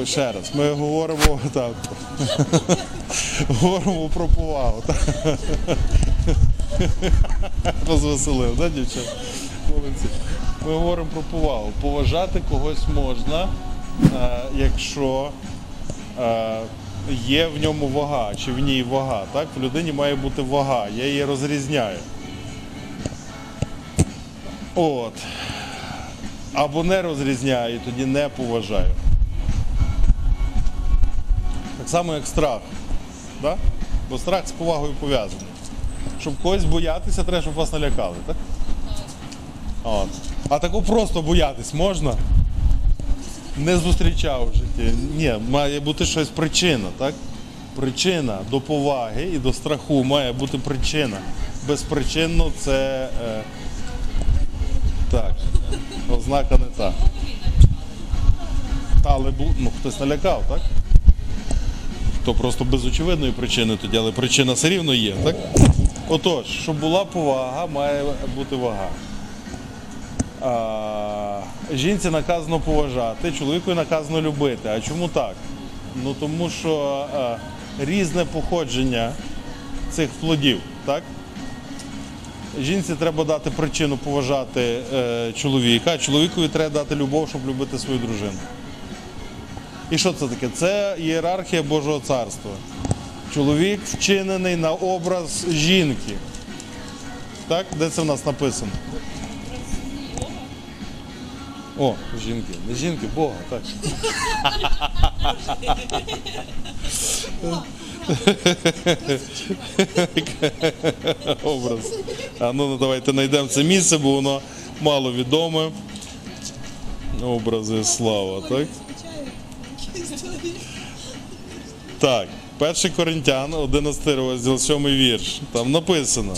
Ми ще раз. Ми говоримо так. говоримо про повагу. Так? Розвеселив, да, дівчата? Ми говоримо про повагу. Поважати когось можна, е, якщо е, є в ньому вага, чи в ній вага. Так? В людині має бути вага, я її розрізняю. От. Або не розрізняю, тоді не поважаю. Само, як страх. Да? Бо страх з повагою пов'язаний. Щоб когось боятися, треба, щоб вас налякали, так? От. А таку просто боятись можна? Не зустрічав в житті. Ні, має бути щось причина, так? Причина до поваги і до страху має бути причина. Безпричинно це. Е, так. Ознака не та. Та, але ну, хтось налякав, так? То просто без очевидної причини тоді, але причина все рівно є, так? Отож, щоб була повага, має бути вага. А, жінці наказано поважати, чоловіку наказано любити. А чому так? Ну тому що а, різне походження цих плодів, так? Жінці треба дати причину поважати е, чоловіка, а чоловікові треба дати любов, щоб любити свою дружину. І що це таке? Це ієрархія Божого царства. Чоловік вчинений на образ жінки. Так? Де це в нас написано? О, жінки. Не жінки, Бога, так. Образ. А ну давайте знайдемо це місце, бо воно мало відоме. Образи слава, так? Так, 1 Коринтян, 11 розділ, 7 вірш. Там написано.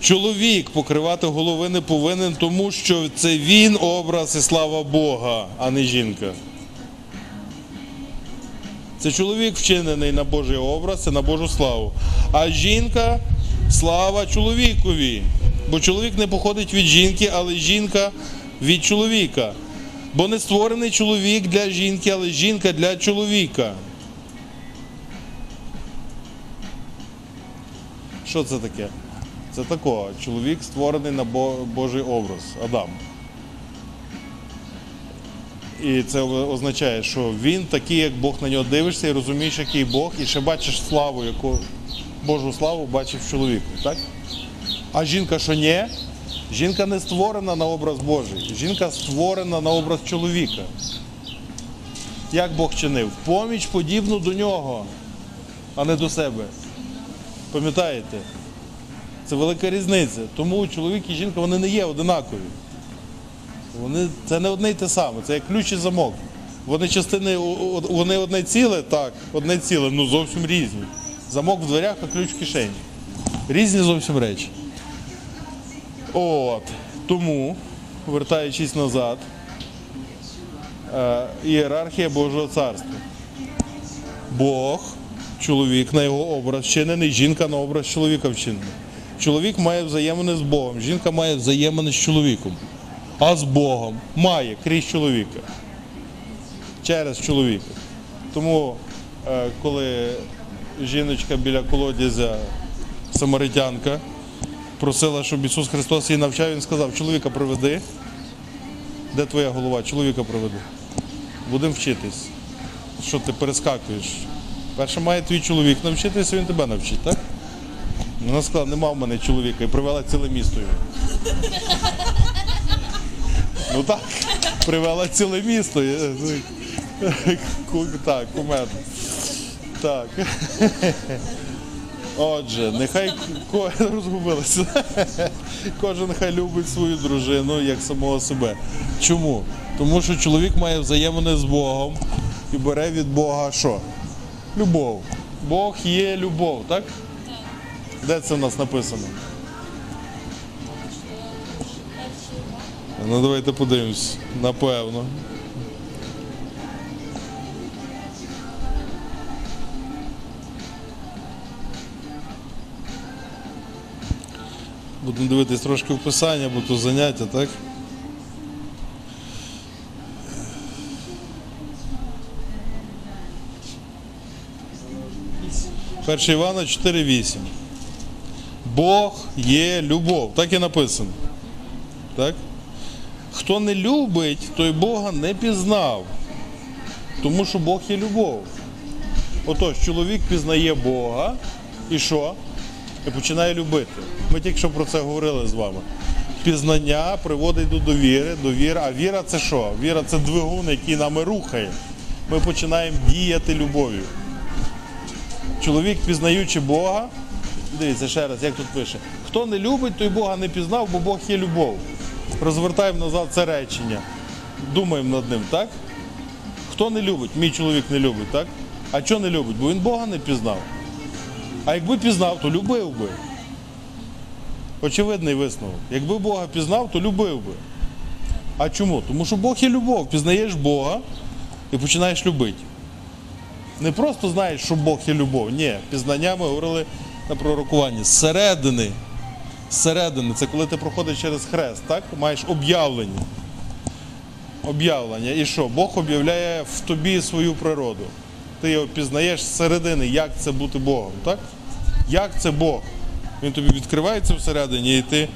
Чоловік покривати голови не повинен, тому що це він образ і слава Бога, а не жінка. Це чоловік вчинений на Божий образ і на Божу славу. А жінка слава чоловікові. Бо чоловік не походить від жінки, але жінка від чоловіка. Бо не створений чоловік для жінки, але жінка для чоловіка. Що це таке? Це такого. Чоловік створений на Божий образ Адам. І це означає, що він такий, як Бог на нього дивишся, і розумієш, який Бог, і ще бачиш славу, яку Божу славу бачив чоловіку. Так? А жінка що ні? Жінка не створена на образ Божий. Жінка створена на образ чоловіка. Як Бог чинив? Поміч подібну до нього, а не до себе. Пам'ятаєте? Це велика різниця. Тому чоловік і жінка вони не є одинакові. Вони, це не одне й те саме, це як ключ і замок. Вони частини, вони одне ціле, так, одне ціле, ну зовсім різні. Замок в дверях, а ключ в кишені. Різні зовсім речі. От. Тому, вертаючись назад, е, ієрархія Божого царства. Бог, чоловік на його образ вчинений, жінка на образ чоловіка вчинена. Чоловік має взаємини з Богом, жінка має взаємини з чоловіком. А з Богом має крізь чоловіка. Через чоловіка. Тому, е, коли жіночка біля колодязя, самаритянка, просила, щоб Ісус Христос її навчав, Він сказав, чоловіка приведи. Де твоя голова? Чоловіка приведи. Будемо вчитись. Що ти перескакуєш? Перше має твій чоловік навчитися, він тебе навчить, так? Вона сказала, нема в мене чоловіка і привела ціле місто його. Ну так, привела ціле місто. Ку- Так, кумедно. Так. Отже, нехай розгубилися. Кожен хай любить свою дружину як самого себе. Чому? Тому що чоловік має взаємини з Богом і бере від Бога що? Любов. Бог є любов, так? Де це в нас написано? Ну давайте подивимось. Напевно. Будемо дивитись трошки вписання, бо тут заняття, так? Перше Івана 4,8. Бог є любов. Так і написано. Так? Хто не любить, той Бога не пізнав. Тому що Бог є любов. Отож, чоловік пізнає Бога і що? І починає любити. Ми тільки що про це говорили з вами. Пізнання приводить до довіри, довіра. А віра це що? Віра це двигун, який нами рухає. Ми починаємо діяти любов'ю. Чоловік, пізнаючи Бога, дивіться ще раз, як тут пише: хто не любить, той Бога не пізнав, бо Бог є любов. Розвертаємо назад це речення. Думаємо над ним, так? Хто не любить? Мій чоловік не любить, так? А чого не любить? Бо він Бога не пізнав. А якби пізнав, то любив би. Очевидний висновок. Якби Бога пізнав, то любив би. А чому? Тому що Бог є любов. Пізнаєш Бога і починаєш любити. Не просто знаєш, що Бог є любов. Ні, пізнання ми говорили на пророкуванні. Зсередини. Зсередини, це коли ти проходиш через хрест, так? Маєш об'явлення. Об'явлення. І що? Бог об'являє в тобі свою природу. Ти його пізнаєш зсередини, як це бути Богом, так? Як це Бог? Він тобі відкривається всередині, і ти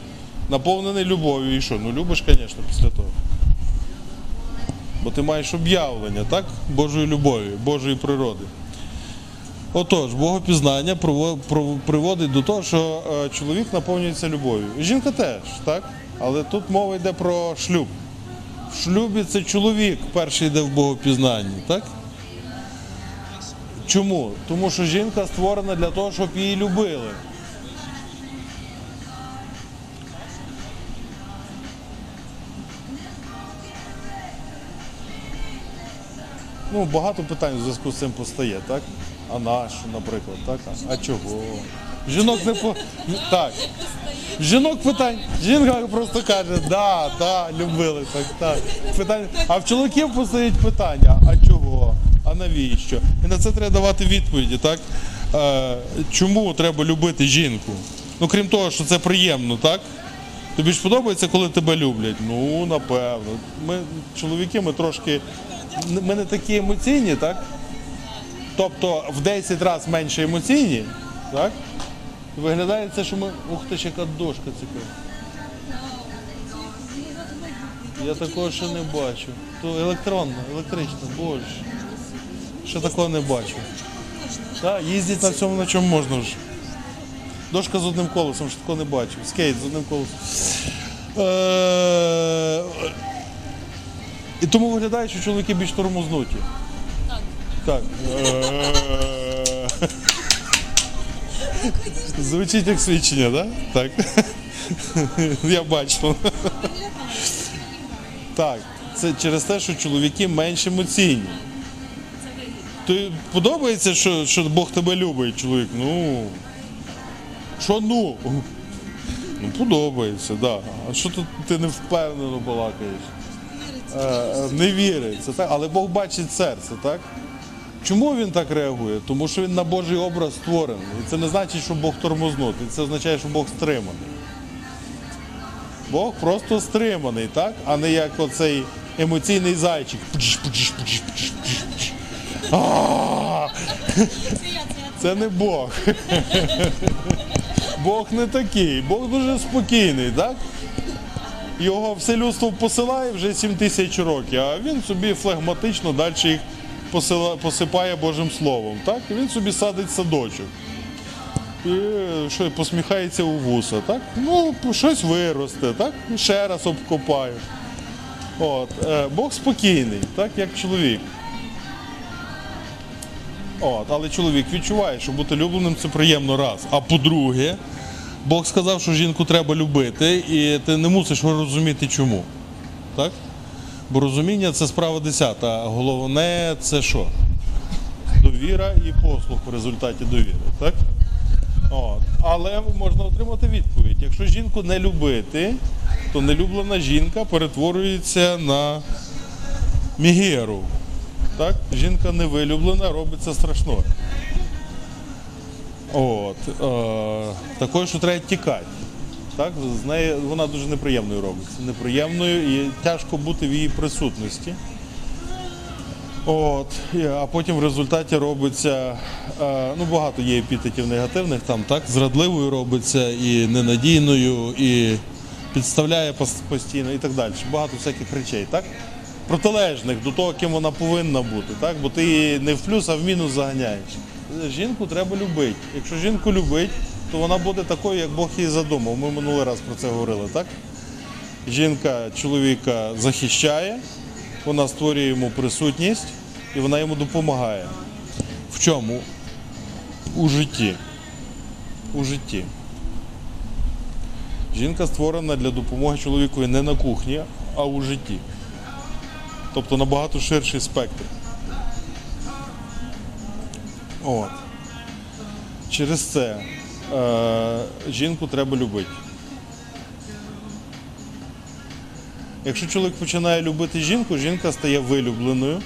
наповнений любов'ю. І що? Ну любиш, звісно, після того. Бо ти маєш об'явлення, так? Божої любові, Божої природи. Отож, богопізнання приводить до того, що е, чоловік наповнюється любов'ю. Жінка теж, так? Але тут мова йде про шлюб. В шлюбі це чоловік перший йде в богопізнанні, так? Чому? Тому що жінка створена для того, щоб її любили. Ну, багато питань в зв'язку з цим постає, так? А нащо, наприклад, так? А, а чого? Жінок не по. Так. Жінок питань. Жінка просто каже, да, да, любили, так, так. Питання. А в чоловіків постають питання, а чого? А навіщо? І на це треба давати відповіді, так? Е, чому треба любити жінку? Ну, крім того, що це приємно, так? Тобі ж подобається, коли тебе люблять? Ну, напевно. Ми, чоловіки, ми трошки. Ми не такі емоційні, так? Тобто в 10 разів менше емоційні, так? Виглядає це, що ми. Ух ти, ще яка дошка цікава. Я такого ще не бачу. То електронна, електрична, боже. Ще такого не бачу. Так, їздять на цьому, на чому можна вже. Дошка з одним колесом, що такого не бачив. Скейт з одним колесом. І тому виглядає, що чоловіки більш тормознуті. Так. Е, Звучить як свідчення, так? Так. Я бачу. Так. Це через те, що чоловіки менш емоційні. Тобі подобається, що, що Бог тебе любить, чоловік? Ну. Що ну? Ну, подобається, так. Да. А що тут ти не впевнено балакаєш? Е, е, не віриться, так? але Бог бачить серце, так? Чому він так реагує? Тому що він на Божий образ створений. І це не значить, що Бог тормознутий, це означає, що Бог стриманий. Бог просто стриманий, так? А не як оцей емоційний зайчик. Це не Бог. Бог не такий, Бог дуже спокійний, так? Його все людство посилає вже 7 тисяч років, а він собі флегматично далі їх посипає Божим Словом. Так? І він собі садить садочок. І що, посміхається у вуса, так? Ну, щось виросте, так? Ще раз обкопаю. От. е, Бог спокійний, так, як чоловік. От, але чоловік відчуває, що бути любленим це приємно раз. А по-друге, Бог сказав, що жінку треба любити, і ти не мусиш розуміти чому. Так? Бо розуміння це справа десята. а Головне це що? Довіра і послух в результаті довіри. Так? От. Але можна отримати відповідь. Якщо жінку не любити, то нелюблена жінка перетворюється на мігеру. Так? Жінка невилюблена, робиться страшно. От. Е, такою, що треба тікати. Так? З нею вона дуже неприємною робиться. Неприємною і тяжко бути в її присутності. От, а потім в результаті робиться, е, ну багато є епітетів негативних, там так, зрадливою робиться і ненадійною, і підставляє постійно і так далі. Багато всяких речей, так? Протилежних до того, ким вона повинна бути, так? Бо ти її не в плюс, а в мінус заганяєш. Жінку треба любити. Якщо жінку любить, то вона буде такою, як Бог її задумав. Ми минулий раз про це говорили, так? Жінка чоловіка захищає, вона створює йому присутність і вона йому допомагає. В чому? У житті. У житті. Жінка створена для допомоги чоловікові не на кухні, а у житті. Тобто набагато ширший спектр. От. Через це е, жінку треба любити. Якщо чоловік починає любити жінку, жінка стає вилюбленою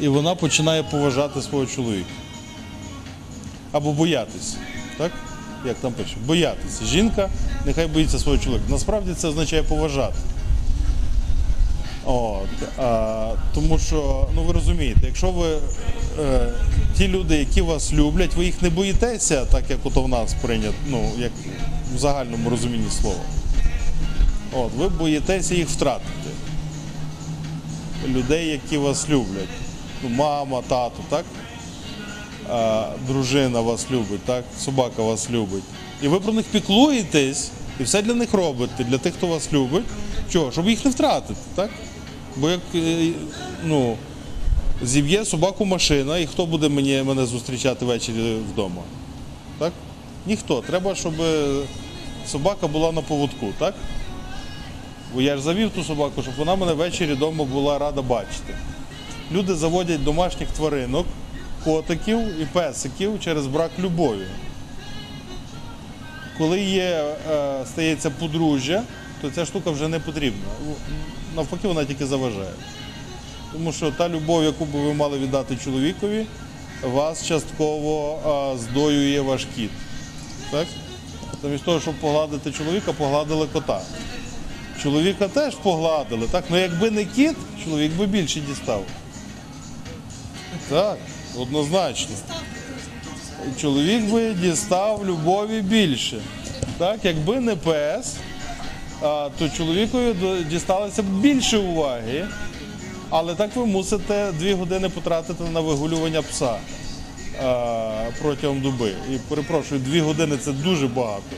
і вона починає поважати свого чоловіка. Або боятись. Так? Як там пише? Боятися. Жінка нехай боїться свого чоловіка. Насправді це означає поважати. От, а, тому що, ну ви розумієте, якщо ви е, ті люди, які вас люблять, ви їх не боїтеся, так як ото в нас прийнято, ну, як в загальному розумінні слова. От, ви боїтеся їх втратити. Людей, які вас люблять. Ну, мама, тато, так? А, дружина вас любить, так? Собака вас любить. І ви про них піклуєтесь і все для них робите, для тих, хто вас любить. Чого? Щоб їх не втратити, так? Бо як е, ну, зіб'є собаку машина, і хто буде мені, мене зустрічати ввечері вдома? Так? Ніхто. Треба, щоб е, собака була на поводку, так? Бо я ж завів ту собаку, щоб вона мене ввечері вдома була рада бачити. Люди заводять домашніх тваринок, котиків і песиків через брак любові. Коли є, е, стається подружжя, то ця штука вже не потрібна. Навпаки, вона тільки заважає. Тому що та любов, яку би ви мали віддати чоловікові, вас частково е, здоює ваш кіт. Так? Замість того, щоб погладити чоловіка, погладили кота. Чоловіка теж погладили, так? Ну якби не кіт, чоловік би більше дістав. Так, однозначно. Чоловік би дістав любові більше. Так, якби не пес, а, то чоловікові дісталося б більше уваги. Але так ви мусите дві години потратити на вигулювання пса протягом доби. І перепрошую, дві години це дуже багато.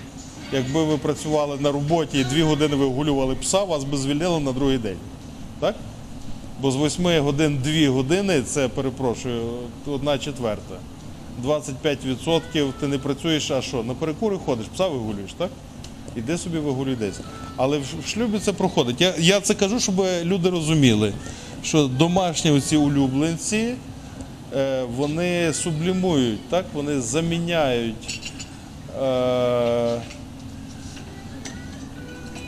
Якби ви працювали на роботі і дві години вигулювали пса, вас би звільнили на другий день. Так? Бо з 8 годин 2 години це, перепрошую, одна четверта. 25% ти не працюєш, а що? На перекури ходиш, пса вигулюєш, так? Іди собі вигулюй десь. Але в шлюбі це проходить. Я, я це кажу, щоб люди розуміли, що домашні оці улюбленці, е, вони сублімують, так? вони заміняють. Е,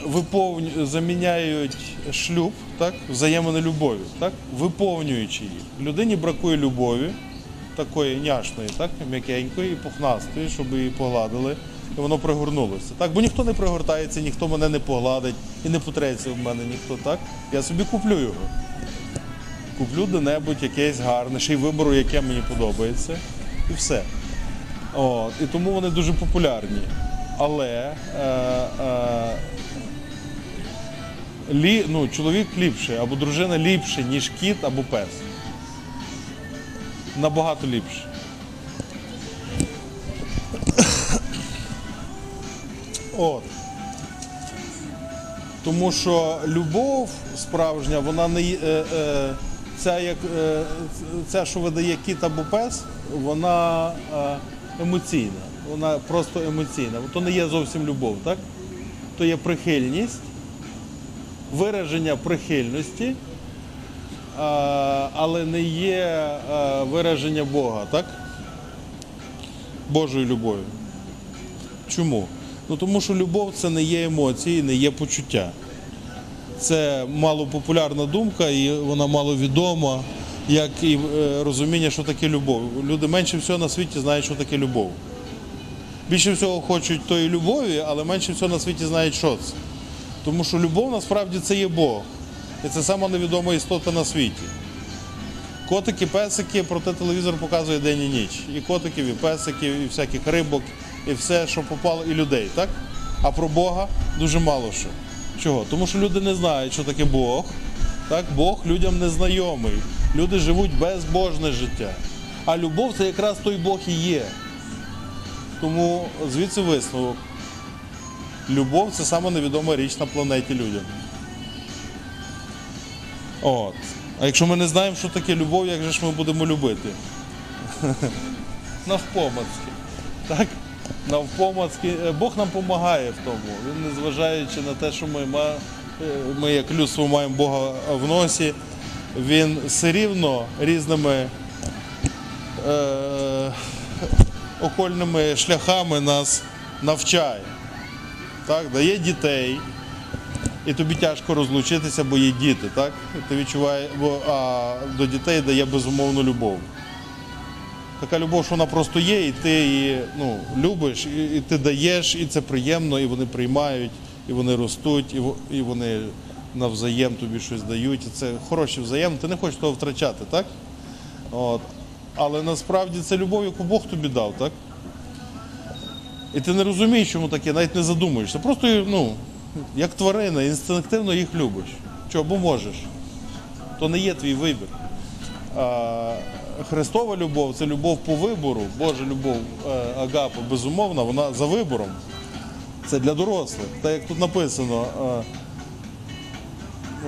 виповню, заміняють шлюб, так, взаємини любові, так, виповнюючи їх. Людині бракує любові, такої няшної, так, м'якенької пухнастої, щоб її погладили, і воно пригорнулося. Так, бо ніхто не пригортається, ніхто мене не погладить і не потреться в мене ніхто, так? Я собі куплю його. Куплю де-небудь якесь гарне, ще й виберу, яке мені подобається, і все. От, і тому вони дуже популярні. Але е, е, лі, ну, чоловік ліпше, або дружина ліпше, ніж кіт або пес. Набагато ліпше. От. Тому що любов справжня, вона не е, е, ця, як, е, ця, що видає кіт або пес, вона е, емоційна. Вона просто емоційна. То не є зовсім любов, так? То є прихильність, вираження прихильності, е, але не є е, вираження Бога, так? Божої любові. Чому? Ну тому що любов це не є емоції, не є почуття. Це малопопулярна думка, і вона маловідома, як і е, розуміння, що таке любов. Люди менше всього на світі знають, що таке любов. Більше всього хочуть тої любові, але менше всього на світі знають, що це. Тому що любов насправді це є Бог. І це сама невідома істота на світі. Котики, песики, проте телевізор показує день і ніч. І котиків, і песиків, і всяких рибок, і все, що попало, і людей, так? А про Бога дуже мало що. Чого? Тому що люди не знають, що таке Бог. Так? Бог людям не знайомий. Люди живуть безбожне життя. А любов це якраз той Бог і є. Тому звідси висновок. Любов це саме невідома річ на планеті людям. От. А якщо ми не знаємо, що таке любов, як же ж ми будемо любити? Навпомацьки. Так? Навпомацьки. Е, Бог нам допомагає в тому. Він, незважаючи на те, що ми, е, ми як людство маємо Бога в носі, він все рівно різними е, окольними шляхами нас навчає. Так? Дає дітей, і тобі тяжко розлучитися, бо є діти, так? Ти відчуваєш, бо а до дітей дає безумовну любов. Така любов, що вона просто є, і ти її ну, любиш, і, і ти даєш, і це приємно, і вони приймають, і вони ростуть, і, і вони навзаєм тобі щось дають. І це хороші взаємно, ти не хочеш того втрачати, так? От. Але насправді це любов, яку Бог тобі дав, так? І ти не розумієш, чому таке, навіть не задумуєшся. Просто, ну, як тварина, інстинктивно їх любиш. Чого, бо можеш. То не є твій вибір. А, Христова любов це любов по вибору, Божа любов е, Агапа, безумовна, вона за вибором. Це для дорослих. Так як тут написано е,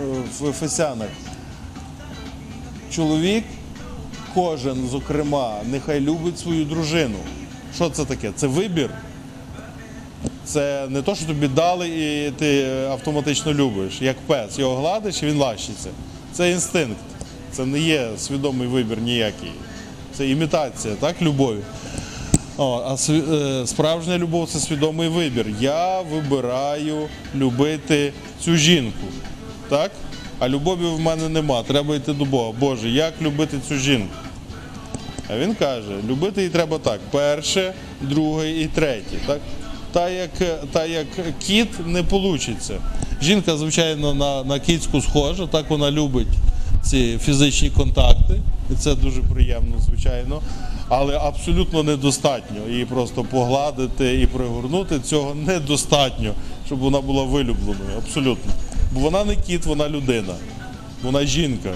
е, в Ефесянах. Чоловік, кожен, зокрема, нехай любить свою дружину. Що це таке? Це вибір. Це не то, що тобі дали і ти автоматично любиш, як пес. Його гладиш і він лащиться. Це інстинкт. Це не є свідомий вибір ніякий. Це імітація, так, любові. О, а е, справжня любов це свідомий вибір. Я вибираю любити цю жінку. Так? А любові в мене нема. Треба йти до Бога. Боже, як любити цю жінку? А він каже, любити її треба так: перше, друге і третє. Так? Та як, та як кіт не вийде. Жінка, звичайно, на, на кіцьку схожа, так вона любить ці фізичні контакти. І це дуже приємно, звичайно. Але абсолютно недостатньо. Її просто погладити і пригорнути цього недостатньо, щоб вона була вилюбленою. Абсолютно. Бо вона не кіт, вона людина. Вона жінка.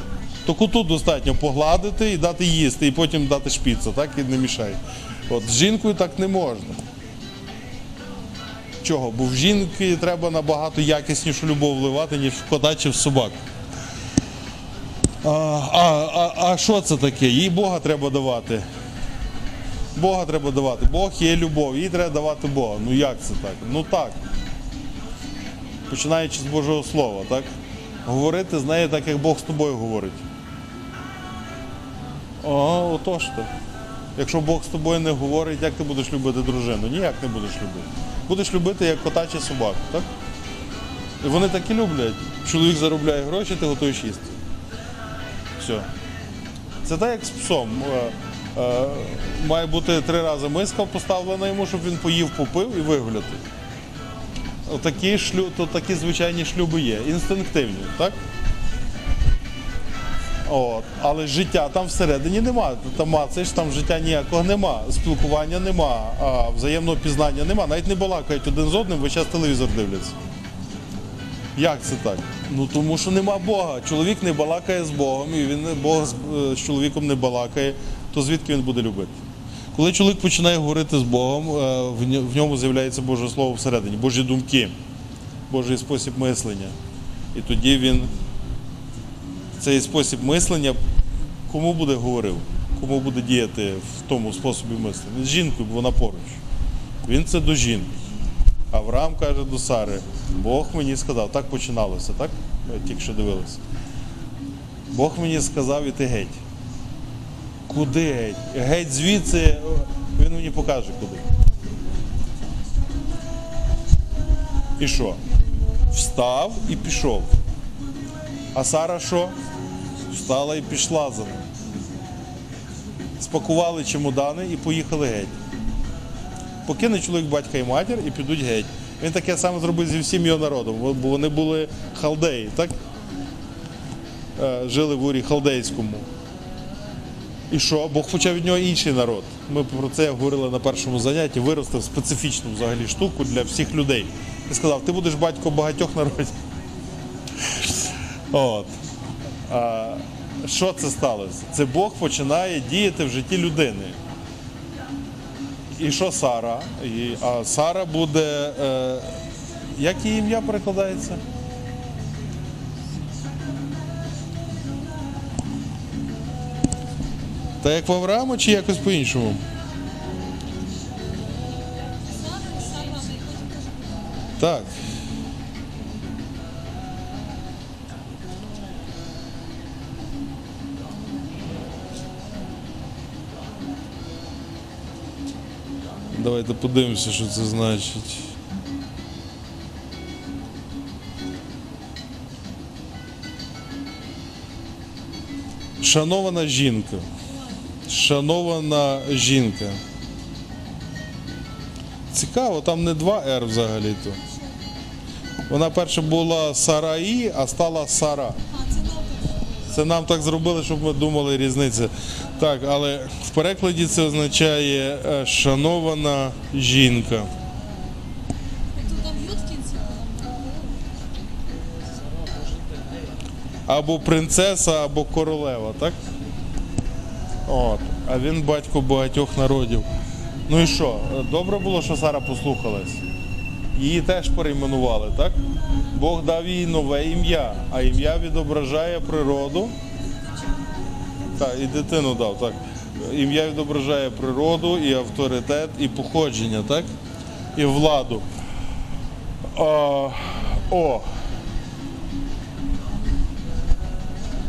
То коту достатньо погладити і дати їсти, і потім дати шпіца, так і не мішай. От з жінкою так не можна. Чого? Бо в жінки треба набагато якіснішу любов вливати, ніж в кота чи в собаку. А, а, що це таке? Їй Бога треба давати. Бога треба давати. Бог є любов, їй треба давати Бога. Ну як це так? Ну так. Починаючи з Божого Слова, так? Говорити з нею так, як Бог з тобою говорить. О, отож то. Якщо Бог з тобою не говорить, як ти будеш любити дружину? Ніяк не будеш любити. Будеш любити як кота чи собаку, так? І вони так і люблять. Чоловік заробляє гроші, ти готуєш їсти. Все. Це так, як з псом. Е, е, Має бути три рази миска поставлена йому, щоб він поїв, попив і вигуляти. Отакі, шлю, то такі звичайні шлюби є, інстинктивні, так? От. Але життя там всередині нема. Там мацаєш, там життя ніякого нема, спілкування нема, а взаємного пізнання нема. Навіть не балакають один з одним, весь час телевізор дивляться. Як це так? Ну тому що нема Бога. Чоловік не балакає з Богом, і він Бог з, е, з чоловіком не балакає, то звідки він буде любити? Коли чоловік починає говорити з Богом, е, в ньому з'являється Боже Слово всередині, Божі думки, Божий спосіб мислення. І тоді він цей спосіб мислення кому буде говорив, кому буде діяти в тому способі мислення? З жінкою, бо вона поруч. Він це до жінки. Авраам каже до Сари, Бог мені сказав, так починалося, так? Тільки що дивилися. Бог мені сказав іти геть. Куди геть? Геть звідси, він мені покаже куди. І що? Встав і пішов. А Сара що? Встала і пішла за ним. Спакували чемодани і поїхали геть. Покине чоловік батька і матір і підуть геть. Він таке саме зробив зі всім його народом, бо вони були халдеї, так? Е, Жили в урі халдейському. І що? Бог почав від нього інший народ. Ми про це говорили на першому занятті, виростив специфічну взагалі штуку для всіх людей. І сказав, ти будеш батько багатьох народів. От. А, що це сталося? Це Бог починає діяти в житті людини. І що Сара? І, а Сара буде. Е, як її ім'я перекладається? Та як в Авраама чи якось по-іншому? Так. Давайте подивимося, що це значить. Шанована жінка. Шанована жінка. Цікаво, там не два Р взагалі-то. Вона перша була Сараї, а стала Сара. Це нам так зробили, щоб ми думали різниця. Так, але в перекладі це означає е, шанована жінка. Або принцеса, або королева, так? От. А він батько багатьох народів. Ну і що? Добре було, що Сара послухалась. Її теж перейменували, так? Бог дав їй нове ім'я, а ім'я відображає природу. Так, і дитину дав, так. Ім'я відображає природу, і авторитет, і походження, так? І владу. А, о.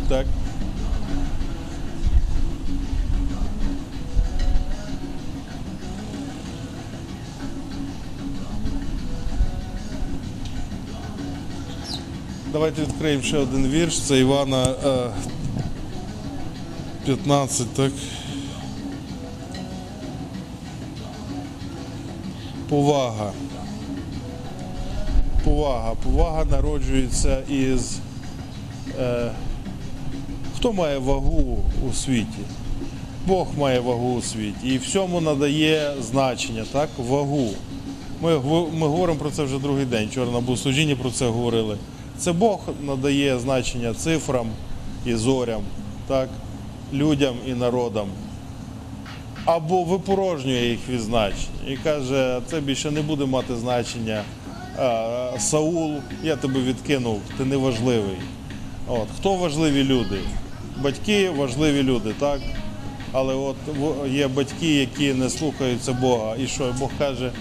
Так. Давайте відкриємо ще один вірш. Це Івана е, 15, так. Повага. Повага. Повага народжується із. Е, хто має вагу у світі? Бог має вагу у світі і всьому надає значення, так? Вагу. Ми, ми говоримо про це вже другий день. Вчора на богослужінні про це говорили. Це Бог надає значення цифрам і зорям, так? людям і народам. Або випорожнює їх від значення і каже, це більше не буде мати значення. Саул, я тебе відкинув, ти не важливий. От. Хто важливі люди? Батьки важливі люди, так? Але от є батьки, які не слухаються Бога. І що Бог каже,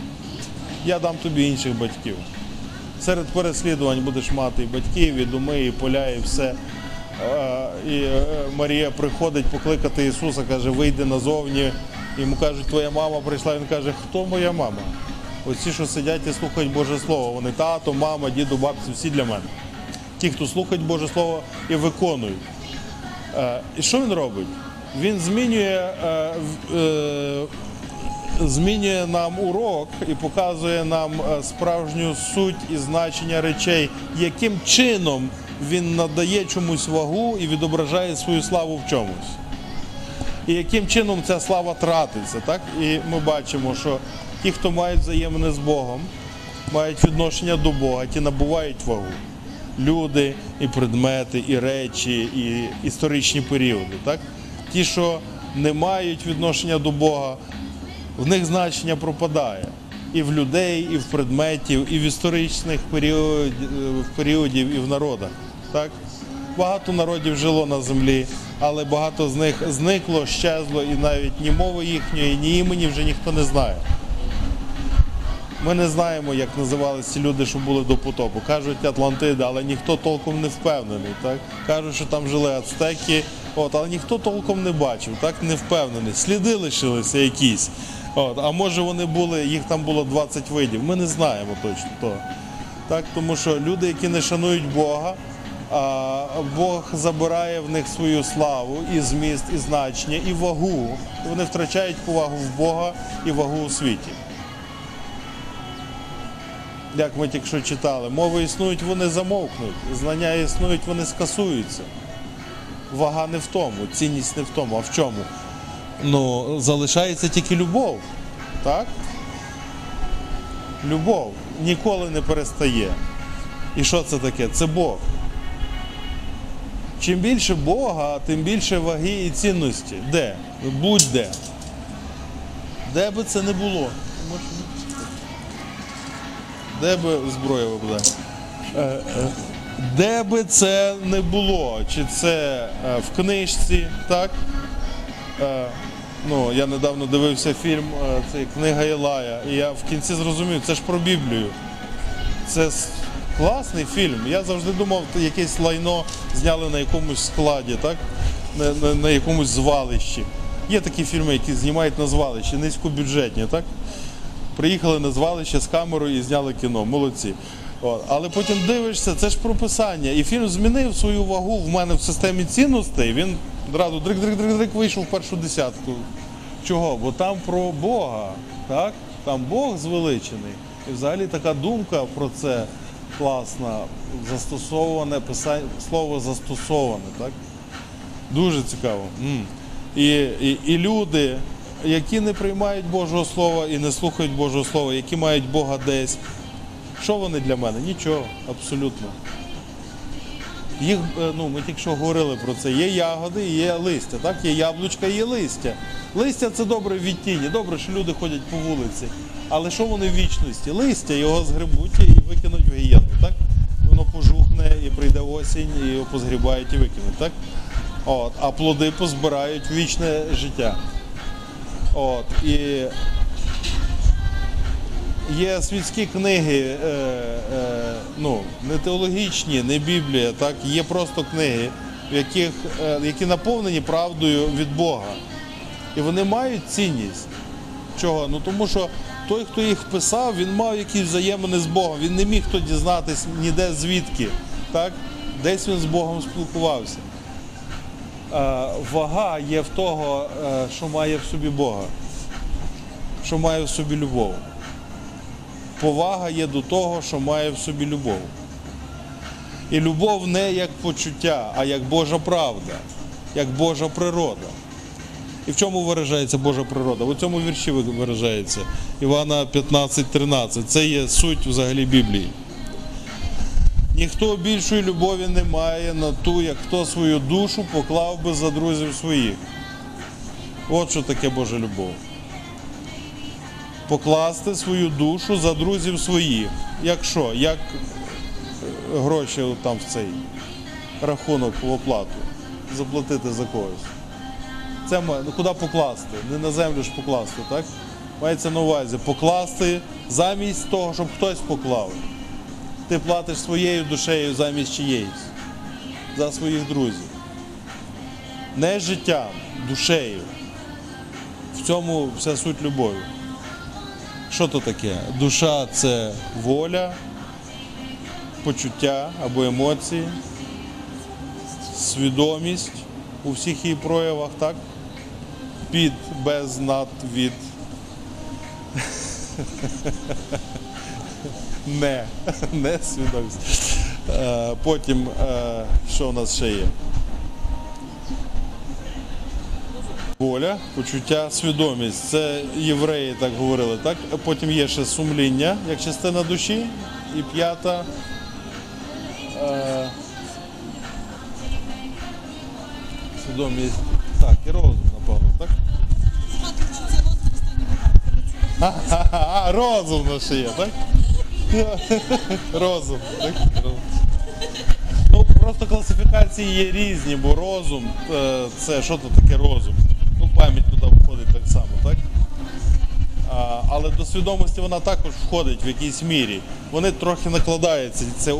я дам тобі інших батьків. Серед переслідувань будеш мати і батьків, і доми, і поля, і все. Е, І е, Марія приходить покликати Ісуса, каже, вийди назовні. Йому кажуть, твоя мама прийшла. Він каже, хто моя мама? Оці, що сидять і слухають Боже Слово. Вони тато, мама, діду, бабці, всі для мене. Ті, хто слухають Боже Слово і виконують. Е, І що він робить? Він змінює, змінює нам урок і показує нам е, справжню суть і значення речей, яким чином він надає чомусь вагу і відображає свою славу в чомусь. І яким чином ця слава тратиться, так? І ми бачимо, що ті, хто мають взаємини з Богом, мають відношення до Бога, ті набувають вагу. Люди, і предмети, і речі, і історичні періоди. Так? Ті, що не мають відношення до Бога, в них значення пропадає. І в людей, і в предметів, і в історичних період, періодів, і в народах. Так? Багато народів жило на землі, але багато з них зникло, щезло, і навіть ні мови їхньої, ні імені вже ніхто не знає. Ми не знаємо, як називалися ці люди, що були до потопу. Кажуть Атлантида, але ніхто толком не впевнений. Так? Кажуть, що там жили ацтеки, от, але ніхто толком не бачив, так? не впевнений. Сліди лишилися якісь. От, а може вони були, їх там було 20 видів. Ми не знаємо точно того. Так? Тому що люди, які не шанують Бога, а Бог забирає в них свою славу, і зміст, і значення, і вагу. Вони втрачають повагу в Бога і вагу у світі як ми тільки що читали, мови існують, вони замовкнуть, знання існують, вони скасуються. Вага не в тому, цінність не в тому, а в чому? Ну, залишається тільки любов. Так? Любов ніколи не перестає. І що це таке? Це Бог. Чим більше Бога, тим більше ваги і цінності. Де? Будь-де. Де би це не було. Де би зброя випадає? Е, е, Де би це не було, чи це е, в книжці, так? Е, Ну, я недавно дивився фільм, е, це книга Ілая, і я в кінці зрозумів, це ж про Біблію. Це класний фільм. Я завжди думав, якесь лайно зняли на якомусь складі, так? На, на, на якомусь звалищі. Є такі фільми, які знімають на звалищі, низькобюджетні, так? Приїхали на звалище з камерою і зняли кіно. Молодці. От. Але потім дивишся, це ж про писання. І фільм змінив свою вагу в мене в системі цінностей. Він одразу дрик-дрик-дрик-дрик вийшов в першу десятку. Чого? Бо там про Бога. Так? Там Бог звеличений. І взагалі така думка про це класна, застосоване писання, слово застосоване. Так? Дуже цікаво. І, і, і люди, які не приймають Божого Слова і не слухають Божого Слова, які мають Бога десь. Що вони для мене? Нічого, абсолютно. Їх, е, ну, ми тільки що говорили про це. Є ягоди, є листя, так? Є яблучка, є листя. Листя це добре в відтіні, добре, що люди ходять по вулиці. Але що вони в вічності? Листя його згребуть і викинуть в гієну, так? Воно пожухне і прийде осінь, і його позгрібають і викинуть, так? От, а плоди позбирають вічне життя. От, і є світські книги, е, е, ну, не теологічні, не Біблія, так? є просто книги, в яких, е, які наповнені правдою від Бога. І вони мають цінність. Чого? Ну тому що той, хто їх писав, він мав якісь взаємини з Богом. Він не міг то дізнатись ніде звідки. Так? Десь він з Богом спілкувався. Е, вага є в того, е, що має в собі Бога, що має в собі любов. Повага є до того, що має в собі любов. І любов не як почуття, а як Божа правда, як Божа природа. І в чому виражається Божа природа? У цьому вірші виражається Івана 15.13. Це є суть взагалі Біблії. Ніхто більшої любові не має на ту, як хто свою душу поклав би за друзів своїх. От що таке Божа любов. Покласти свою душу за друзів своїх. Як що? Як е, гроші там в цей рахунок в оплату. Заплатити за когось. Це ну, куди покласти? Не на землю ж покласти, так? Мається на увазі покласти замість того, щоб хтось поклав. Ти платиш своєю душею замість чиєїсь. За своїх друзів. Не життям, душею. В цьому вся суть любові. Що то таке? Душа це воля, почуття або емоції, свідомість у всіх її проявах, так? Під, без, над, від. Не, не свідомість. Е, Потім, е, що у нас ще є? Воля, почуття, свідомість. Це євреї так говорили, так? Потім є ще сумління, як частина душі. І п'ята. Е, свідомість. Так, і розум, напевно, так? От останній. А, розум наш є, так? Розум, так? Ну, просто класифікації є різні, бо розум е, це що то таке розум? Але до свідомості вона також входить в якійсь мірі. Вони трохи накладаються, це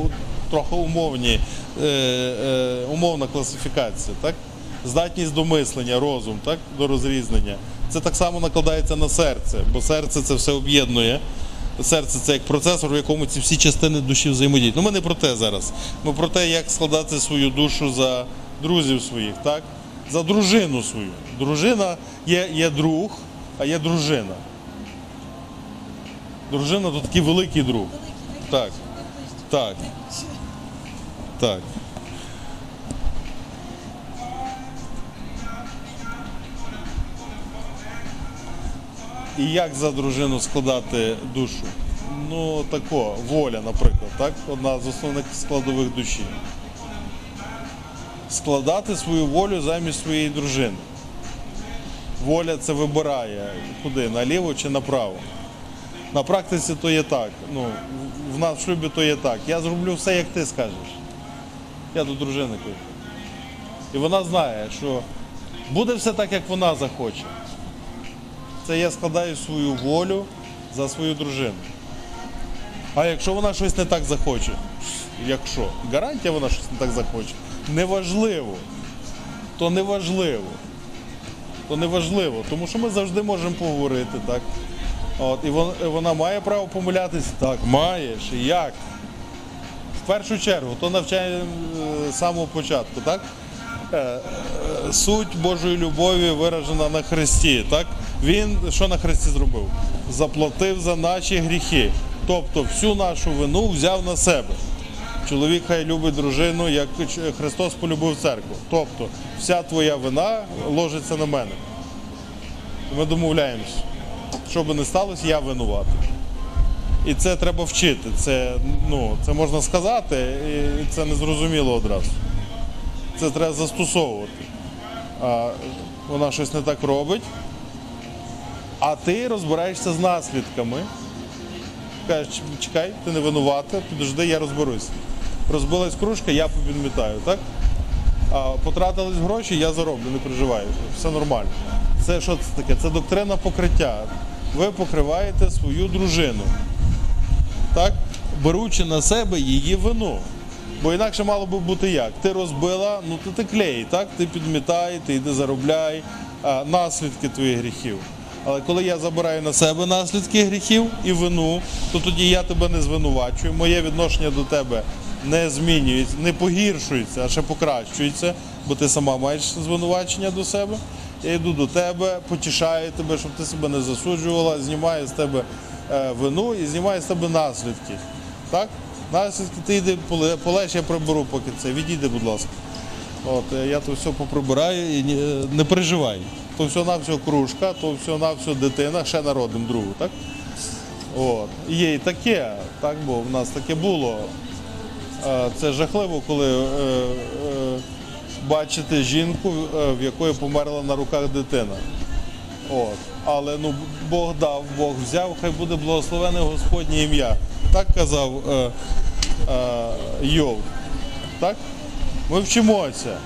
трохи умовні, е, е, умовна класифікація, так? Здатність до мислення, розум, так? до розрізнення. Це так само накладається на серце, бо серце це все об'єднує. Серце це як процесор, в якому ці всі частини душі взаємодіють. Ну, ми не про те зараз. Ми про те, як складати свою душу за друзів своїх, так? За дружину свою. Дружина є, є друг, а є дружина. Дружина то такий великий друг. Так. Так. Так. І як за дружину складати душу? Ну, тако, воля, наприклад, так? Одна з основних складових душі. Складати свою волю замість своєї дружини. Воля це вибирає куди, наліво чи направо. На практиці то є так. Ну, в- нас в шлюбі то є так. Я зроблю все, як ти скажеш. Я до дружини кажу. І вона знає, що буде все так, як вона захоче. Це я складаю свою волю за свою дружину. А якщо вона щось не так захоче, якщо гарантія вона щось не так захоче, неважливо. То неважливо. То неважливо, тому що ми завжди можемо поговорити, так? От, і вона, вона має право помилятися? Так, маєш. І як? В першу чергу, то навчає е, з самого початку, так? Е, е, Суть Божої любові виражена на Христі. Так? Він що на Христі зробив? Заплатив за наші гріхи. Тобто всю нашу вину взяв на себе. Чоловік хай любить дружину, як Христос полюбив церкву. Тобто вся твоя вина ложиться на мене. Ми домовляємось. Що би не сталося, я винуватий. І це треба вчити. Це, ну, це можна сказати, і це не зрозуміло одразу. Це треба застосовувати. А вона щось не так робить, а ти розбираєшся з наслідками. Кажеш, чекай, ти не винувата, підожди, я розберусь. Розбилась кружка, я попідмітаю, так? А потратились гроші, я зароблю, не переживай, все нормально. Це що це таке? Це доктрина покриття. Ви покриваєте свою дружину, так? беручи на себе її вину. Бо інакше мало би бути як? Ти розбила, ну то ти клей, так? Ти підмітай, ти йди заробляй, а, наслідки твоїх гріхів. Але коли я забираю на себе наслідки гріхів і вину, то тоді я тебе не звинувачую. Моє відношення до тебе не змінюється, не погіршується, а ще покращується, бо ти сама маєш звинувачення до себе. Я йду до тебе, потішаю тебе, щоб ти себе не засуджувала, знімаю з тебе е, вину і знімаю з тебе наслідки. Так? Наслідки ти йди поле- полеж, я приберу поки це. Відійди, будь ласка. От, е, я то все поприбираю і е, не переживай. То все на все кружка, то все на все дитина, ще народимо другу, так? От. Є і таке, так, бо в нас таке було. Це жахливо, коли бачити жінку, е, в якої померла на руках дитина. От. Але ну, Бог дав, Бог взяв, хай буде благословене Господнє ім'я. Так казав е, е, Йов. Так? Ми вчимося.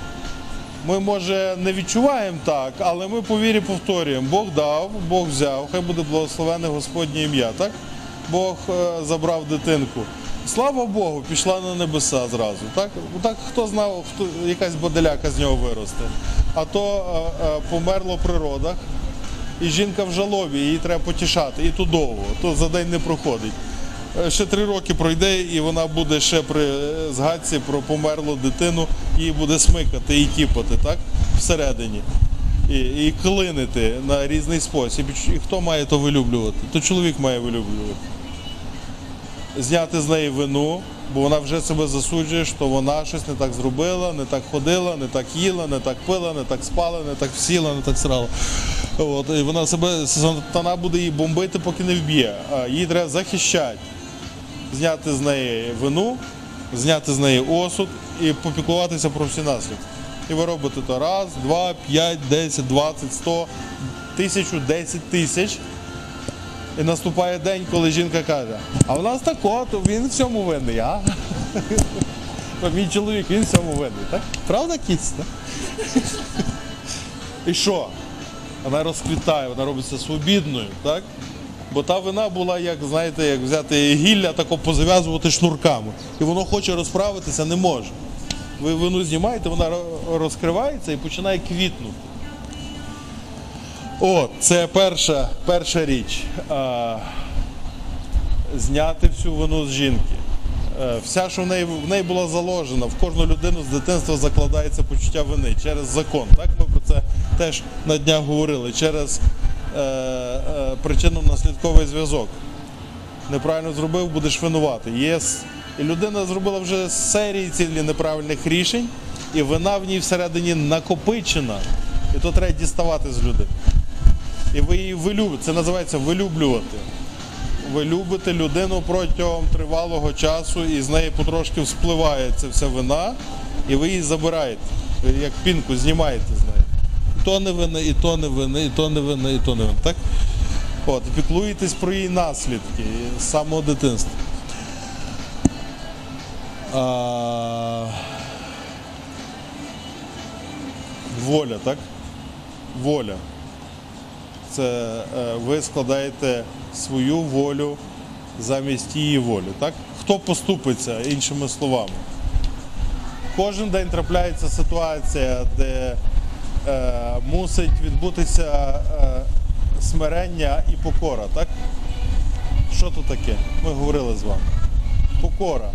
Ми, може, не відчуваємо так, але ми по вірі повторюємо. Бог дав, Бог взяв, хай буде благословене Господнє ім'я. Так? Бог е, забрав дитинку. Слава Богу, пішла на небеса зразу. Так, так хто знав, хто, якась боделяка з нього виросте. А то е, е, померло при родах, і жінка в жалобі, її треба потішати. І то довго, то за день не проходить. Е, Ще три роки пройде, і вона буде ще при згадці про померлу дитину, її буде смикати і тіпати, так? Всередині. І, і клинити на різний спосіб. І хто має то вилюблювати? То чоловік має вилюблювати. Зняти з неї вину, бо вона вже себе засуджує, що вона щось не так зробила, не так ходила, не так їла, не так пила, не так спала, не так сіла, не так срала. От, і вона себе сатана буде її бомбити, поки не вб'є. Її треба захищати, зняти з неї вину, зняти з неї осуд і попіклуватися про всі наслідки. І ви робите то раз, два, п'ять, десять, двадцять, сто, тисячу, десять тисяч. І наступає день, коли жінка каже, а в нас так от, він в цьому винний, а? Мій чоловік, він в цьому винний, так? Правда, кіць, так? І що? Вона розквітає, вона робиться свобідною, так? Бо та вина була, як знаєте, як взяти гілля, тако позав'язувати шнурками. І воно хоче розправитися, не може. Ви вину знімаєте, вона розкривається і починає квітнути. О, це перша, перша річ. А, зняти всю вину з жінки. Е, Вся, що в неї, в неї була заложена, в кожну людину з дитинства закладається почуття вини через закон. Так ми про це теж на днях говорили, через е, е, причинно-наслідковий зв'язок. Неправильно зробив, будеш винувати. Є, і людина зробила вже серії цілі неправильних рішень, і вина в ній всередині накопичена. І то треба діставати з людини. І ви її вилюбите. Це називається вилюблювати. Ви любите людину протягом тривалого часу, і з неї потрошки вспливає ця вся вина, і ви її забираєте. Як пінку знімаєте з неї. І то не вина, і то не вина, і то не вина, і то не вина. Так? От, піклуєтесь про її наслідки з самого дитинства. А... Воля, так? Воля. Це е, ви складаєте свою волю замість її волі. Так? Хто поступиться, іншими словами? Кожен день трапляється ситуація, де е, мусить відбутися е, смирення і покора. Так? Що то таке? Ми говорили з вами. Покора.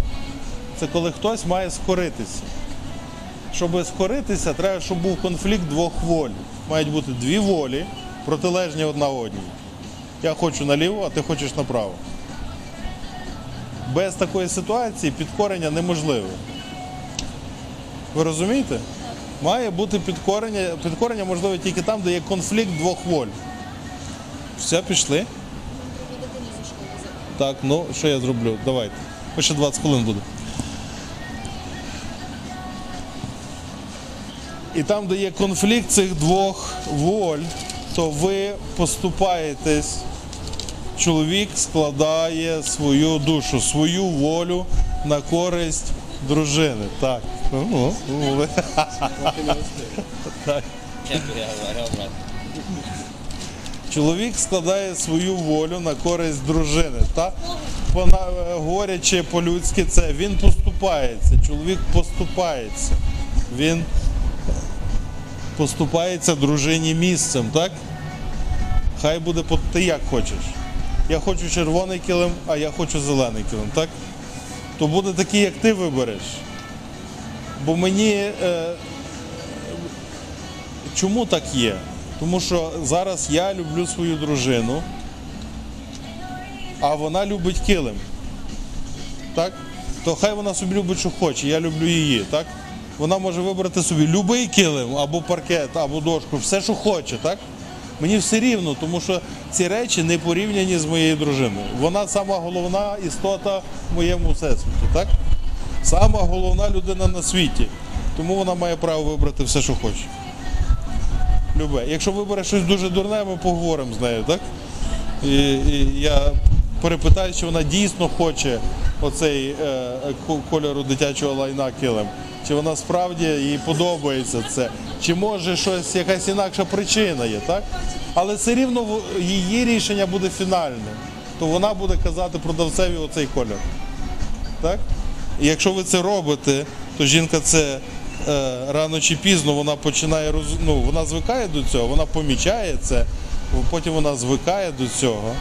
Це коли хтось має скоритися. Щоб скоритися, треба, щоб був конфлікт двох воль. Мають бути дві волі, протилежні одна одній. Я хочу наліво, а ти хочеш направо. Без такої ситуації підкорення неможливе. Ви розумієте? Має бути підкорення. Підкорення можливе тільки там, де є конфлікт двох воль. Все, пішли? Так, ну що я зроблю? Давайте. Бо ще 20 хвилин буде. І там, де є конфлікт цих двох воль, то ви поступаєтесь. Чоловік складає свою душу, свою волю на користь дружини. Так. Ну, ну. Чоловік складає свою волю на користь дружини. Та? Вона, е, говорячи по-людськи, це він поступається. Чоловік поступається. Він поступається дружині місцем, так? Хай буде ти як хочеш. Я хочу червоний килим, а я хочу зелений килим, так? То буде такий, як ти вибереш. Бо мені е, Чому так є? Тому що зараз я люблю свою дружину, а вона любить килим. Так? То хай вона собі любить, що хоче, я люблю її. Так? Вона може вибрати собі будь-який килим, або паркет, або дошку, все, що хоче. Так? Мені все рівно, тому що ці речі не порівняні з моєю дружиною. Вона сама головна істота в моєму всесвіті. Так? Сама головна людина на світі. Тому вона має право вибрати все, що хоче. Любе. Якщо вибере щось дуже дурне, ми поговоримо з нею, так? І, і я перепитаю, чи вона дійсно хоче оцей е, кольору дитячого лайна килим. Чи вона справді їй подобається це, чи може щось, якась інакша причина є, так? Але все рівно її рішення буде фінальним. То вона буде казати продавцеві оцей кольор. Так? І якщо ви це робите, то жінка це е, рано чи пізно вона починає роз... ну, вона звикає до цього, вона помічає це, потім вона звикає до цього.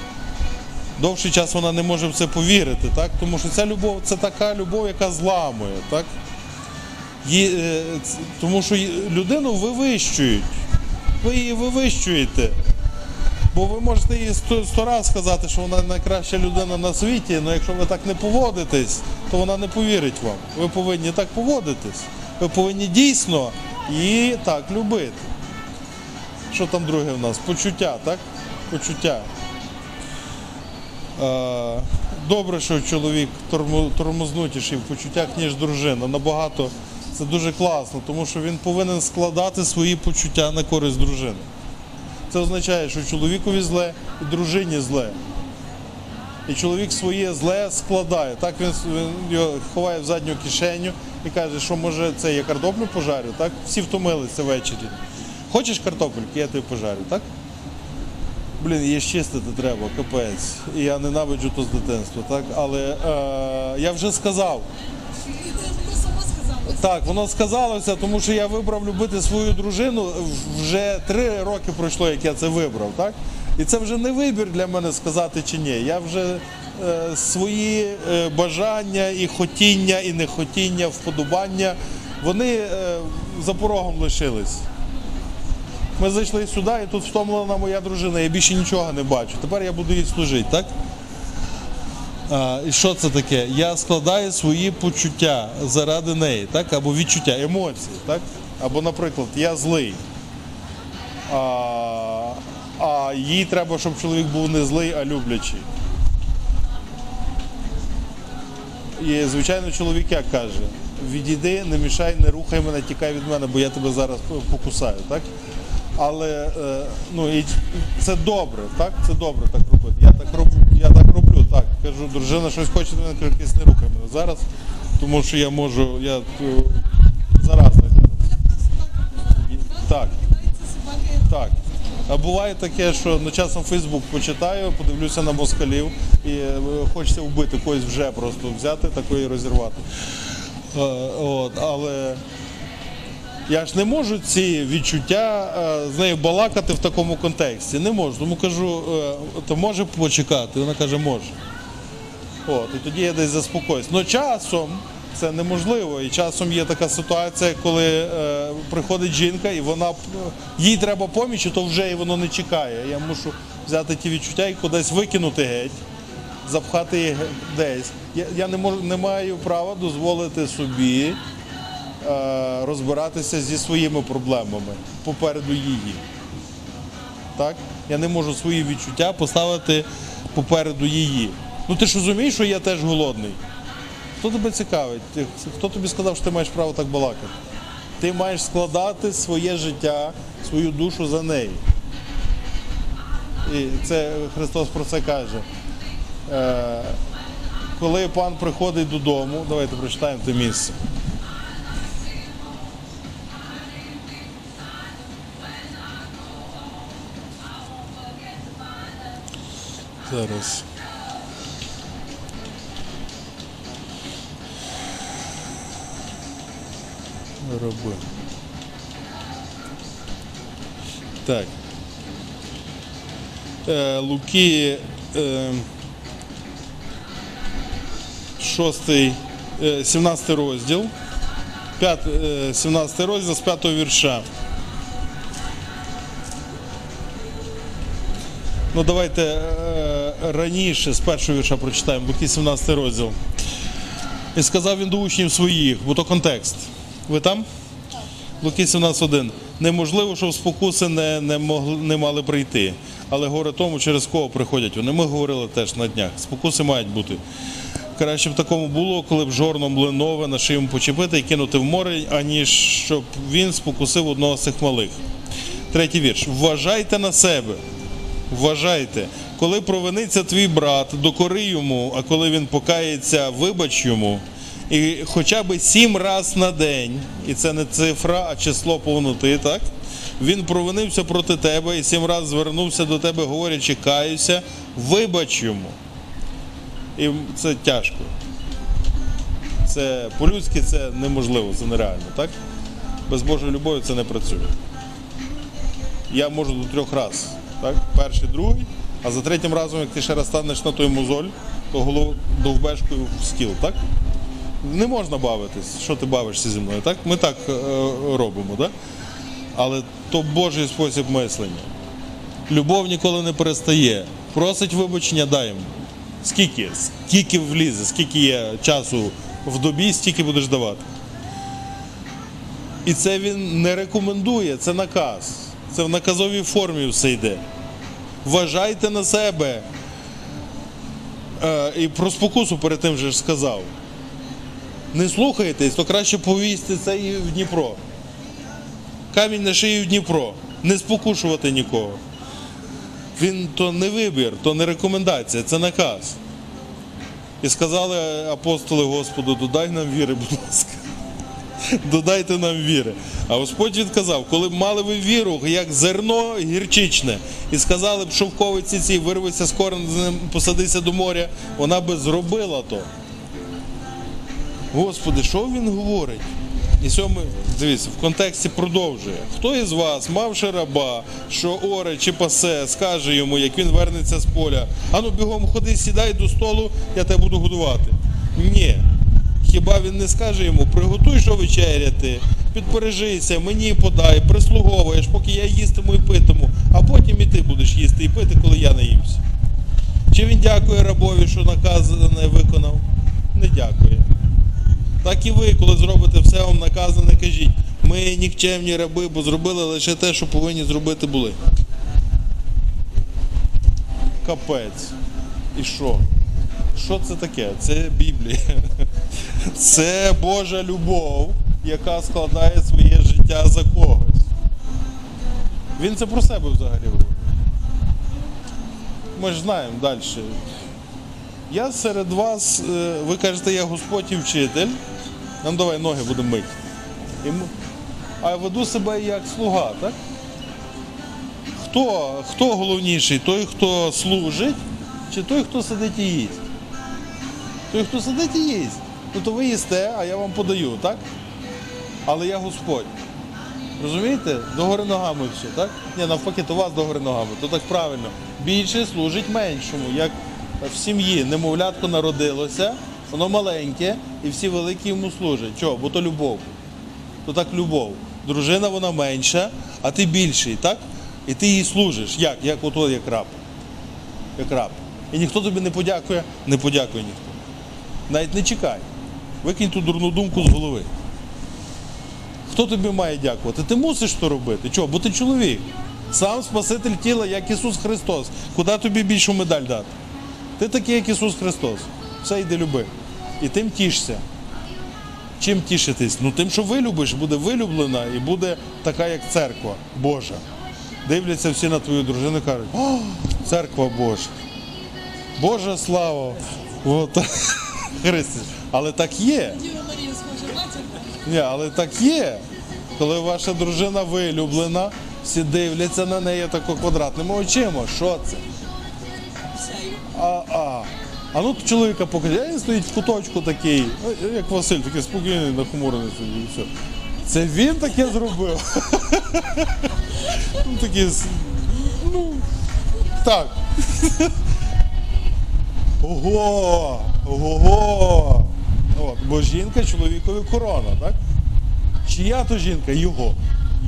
Довший час вона не може в це повірити, так? тому що ця любов це така любов, яка зламує. Так? Е, тому що людину вивищують. Ви її вивищуєте. Бо ви можете їй сто, сто раз сказати, що вона найкраща людина на світі, але якщо ви так не поводитесь, то вона не повірить вам. Ви повинні так поводитись. Ви повинні дійсно її так любити. Що там друге в нас? Почуття, так? Почуття. Е, Добре, що чоловік тормознутіший в почуттях, ніж дружина. Набагато це дуже класно, тому що він повинен складати свої почуття на користь дружини. Це означає, що чоловікові зле і дружині зле. І чоловік своє зле складає. Так він, його ховає в задню кишеню і каже, що може це я картоплю пожарю, так? Всі втомилися ввечері. Хочеш картопельки, я тобі пожарю, так? Блін, її чистити треба, капець. І я ненавиджу то з дитинства, так? Але е, я вже сказав. Так, воно сказалося, тому що я вибрав любити свою дружину. Вже три роки пройшло, як я це вибрав, так? І це вже не вибір для мене сказати чи ні. Я вже е, свої е, бажання і хотіння, і нехотіння, вподобання, вони е, за порогом лишились. Ми зайшли сюди, і тут втомлена моя дружина, я більше нічого не бачу. Тепер я буду їй служити, так? І що це таке? Я складаю свої почуття заради неї, так? Або відчуття, емоції, так? Або, наприклад, я злий. А, а їй треба, щоб чоловік був не злий, а люблячий. І, звичайно, чоловік як каже: відійди, не мішай, не рухай мене, тікай від мене, бо я тебе зараз покусаю, так? Але е, ну, і це добре, так? Це добре так робити. Я так роблю, я так роблю, так. Кажу, дружина щось хоче мене, кажу, «Кись, не рухай зараз, тому що я можу, я е, заразний. Так. Так. А буває таке, що ну, часом Фейсбук почитаю, подивлюся на москалів і е, хочеться вбити когось вже просто взяти такої і розірвати. Е, от, але я ж не можу ці відчуття е, з нею балакати в такому контексті. Не можу. Тому кажу, е, то може почекати. Вона каже, може. От, і тоді я десь заспокоюсь. Ну часом це неможливо. І часом є така ситуація, коли е, приходить жінка і вона їй треба поміч, то вже і воно не чекає. Я мушу взяти ті відчуття і кудись викинути геть, запхати їх десь. Я, я не можу не маю права дозволити собі е, розбиратися зі своїми проблемами попереду її. Так? Я не можу свої відчуття поставити попереду її. Ну ти ж розумієш, що я теж голодний. Хто тебе цікавить? Хто тобі сказав, що ти маєш право так балакати? Ти маєш складати своє життя, свою душу за неї. І це Христос про це каже. Е, коли пан приходить додому, давайте прочитаємо те місце. Зараз. Роби. Так. Е, Луки е, 6, е, 17 розділ. 5, е, 17 розділ з 5 вірша. Ну давайте е, раніше з першого вірша прочитаємо, Луки 17 розділ. І сказав він до учнів своїх, бо то контекст. Ви там? Луки 17.1. Неможливо, щоб спокуси не, не, могли, не мали прийти. Але горе тому, через кого приходять вони. Ми говорили теж на днях. Спокуси мають бути. Краще б такому було, коли б жорно млинове на шию почепити і кинути в море, аніж щоб він спокусив одного з цих малих. Третій вірш. Вважайте на себе. Вважайте, коли провиниться твій брат, докори йому, а коли він покається, вибач йому. І хоча б сім раз на день, і це не цифра, а число повноти, так? Він провинився проти тебе і сім раз звернувся до тебе, говорячи, каюся, вибач йому. І це тяжко. Це по-людськи це неможливо, це нереально, так? Без Божої любові це не працює. Я можу до трьох разів. Так? Перший, другий, а за третім разом, як ти ще раз станеш на той мозоль, то голову довбешкою в стіл, так? Не можна бавитись, що ти бавишся зі мною, так? Ми так е, робимо, так? Але то Божий спосіб мислення. Любов ніколи не перестає. Просить вибачення, дай йому. Скільки? Скільки влізе, скільки є часу в добі, стільки будеш давати. І це він не рекомендує, це наказ. Це в наказовій формі все йде. Вважайте на себе. Е, і про спокусу перед тим же ж сказав. Не слухайтесь, то краще повісти це і в Дніпро. Камінь на шиї в Дніпро. Не спокушувати нікого. Він то не вибір, то не рекомендація, це наказ. І сказали апостоли Господу, додай нам віри, будь ласка. Додайте нам віри. А Господь відказав, коли б мали ви віру, як зерно гірчичне, і сказали б шовковиці цій, вирвися з коренем, посадися до моря, вона би зробила то. Господи, що він говорить? І сьомий, дивіться, в контексті продовжує. Хто із вас, мавши раба, що оре чи пасе, скаже йому, як він вернеться з поля, ану бігом ходи, сідай до столу, я тебе буду годувати. Ні. Хіба він не скаже йому, приготуй, що вечеряти, підпережися, мені подай, прислуговуєш, поки я їстиму і питиму, а потім і ти будеш їсти і пити, коли я наїмся. Чи він дякує рабові, що наказане виконав? Не дякує. Так і ви, коли зробите все вам наказане, кажіть, ми нікчемні раби, бо зробили лише те, що повинні зробити були. капець. І що? Що це таке? Це Біблія. Це Божа любов, яка складає своє життя за когось. Він це про себе взагалі говорить. Ми ж знаємо далі. Я серед вас, е, ви кажете, я Господь і вчитель. Нам давай ноги будемо мити. А я веду себе як слуга, так? Хто, хто головніший? Той, хто служить, чи той, хто сидить і їсть? Той, хто сидить і їсть. Ну то ви їсте, а я вам подаю, так? Але я Господь. Розумієте? Догори ногами все, так? Ні, навпаки, то вас догори ногами, то так правильно. Більше служить меншому, як в сім'ї. Немовлятко народилося, воно маленьке, і всі великі йому служать. Чого? Бо то любов. То так любов. Дружина вона менша, а ти більший, так? І ти їй служиш. Як? Як ото як раб. Як раб. І ніхто тобі не подякує, не подякує ніхто. Навіть не чекай. Викинь ту дурну думку з голови. Хто тобі має дякувати? Ти мусиш то робити. Чого? Бо ти чоловік. Сам Спаситель тіла, як Ісус Христос. Куди тобі більшу медаль дати? Ти такий, як Ісус Христос. Все йди люби. І тим тішся. Чим тішитись? Ну тим, що вилюбиш, буде вилюблена і буде така, як церква Божа. Дивляться всі на твою дружину і кажуть, о, церква Божа. Божа слава! От. Христос. Але так є. Ні, але так є. Коли ваша дружина вилюблена, всі дивляться на неї тако квадратними очима. Що це? А, а. А ну чоловіка а він стоїть в куточку такий, ну, як Василь, такий спокійний, нахмурений собі, і все. Це він таке зробив. Ну, такий, ну, так. Ого! Ого! От, бо жінка чоловікові корона, так? Чия то жінка? Його.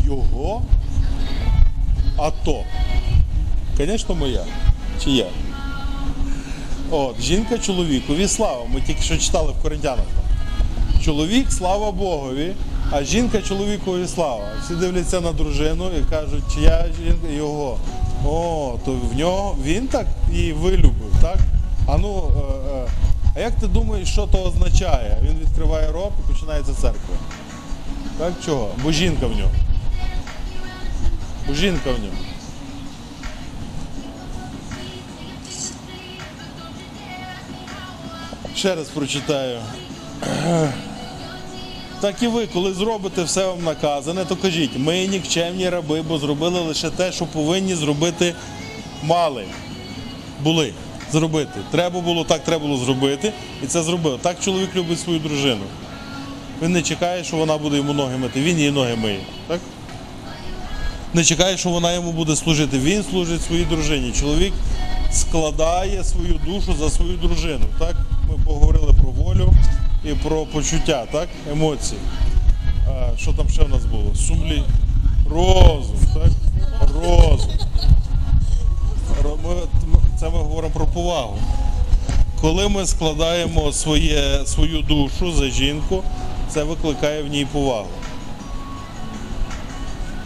Його? А то. Звісно, моя. Чия? От, жінка чоловікові слава. Ми тільки що читали в Коринтянах. Чоловік, слава Богові, а жінка чоловікові слава. Всі дивляться на дружину і кажуть, чия жінка його. О, то в нього він так її вилюбив, так? А ну, е, е, а як ти думаєш, що то означає? Він відкриває рот і починається церква. Так чого? Бо жінка в нього. Бо жінка в нього. Ще раз прочитаю. Так і ви, коли зробите все вам наказане, то кажіть, ми нікчемні раби, бо зробили лише те, що повинні зробити мали. Були. Зробити. Треба було, так треба було зробити. І це зробив. Так чоловік любить свою дружину. Він не чекає, що вона буде йому ноги мити, він її ноги миє. Так? Не чекає, що вона йому буде служити. Він служить своїй дружині. Чоловік складає свою душу за свою дружину. Так? Ми поговорили про волю і про почуття, так? емоції. А, що там ще в нас було? Сумлі. Розум, так? Розум. Ми, це ми говоримо про повагу. Коли ми складаємо своє, свою душу за жінку, це викликає в ній повагу.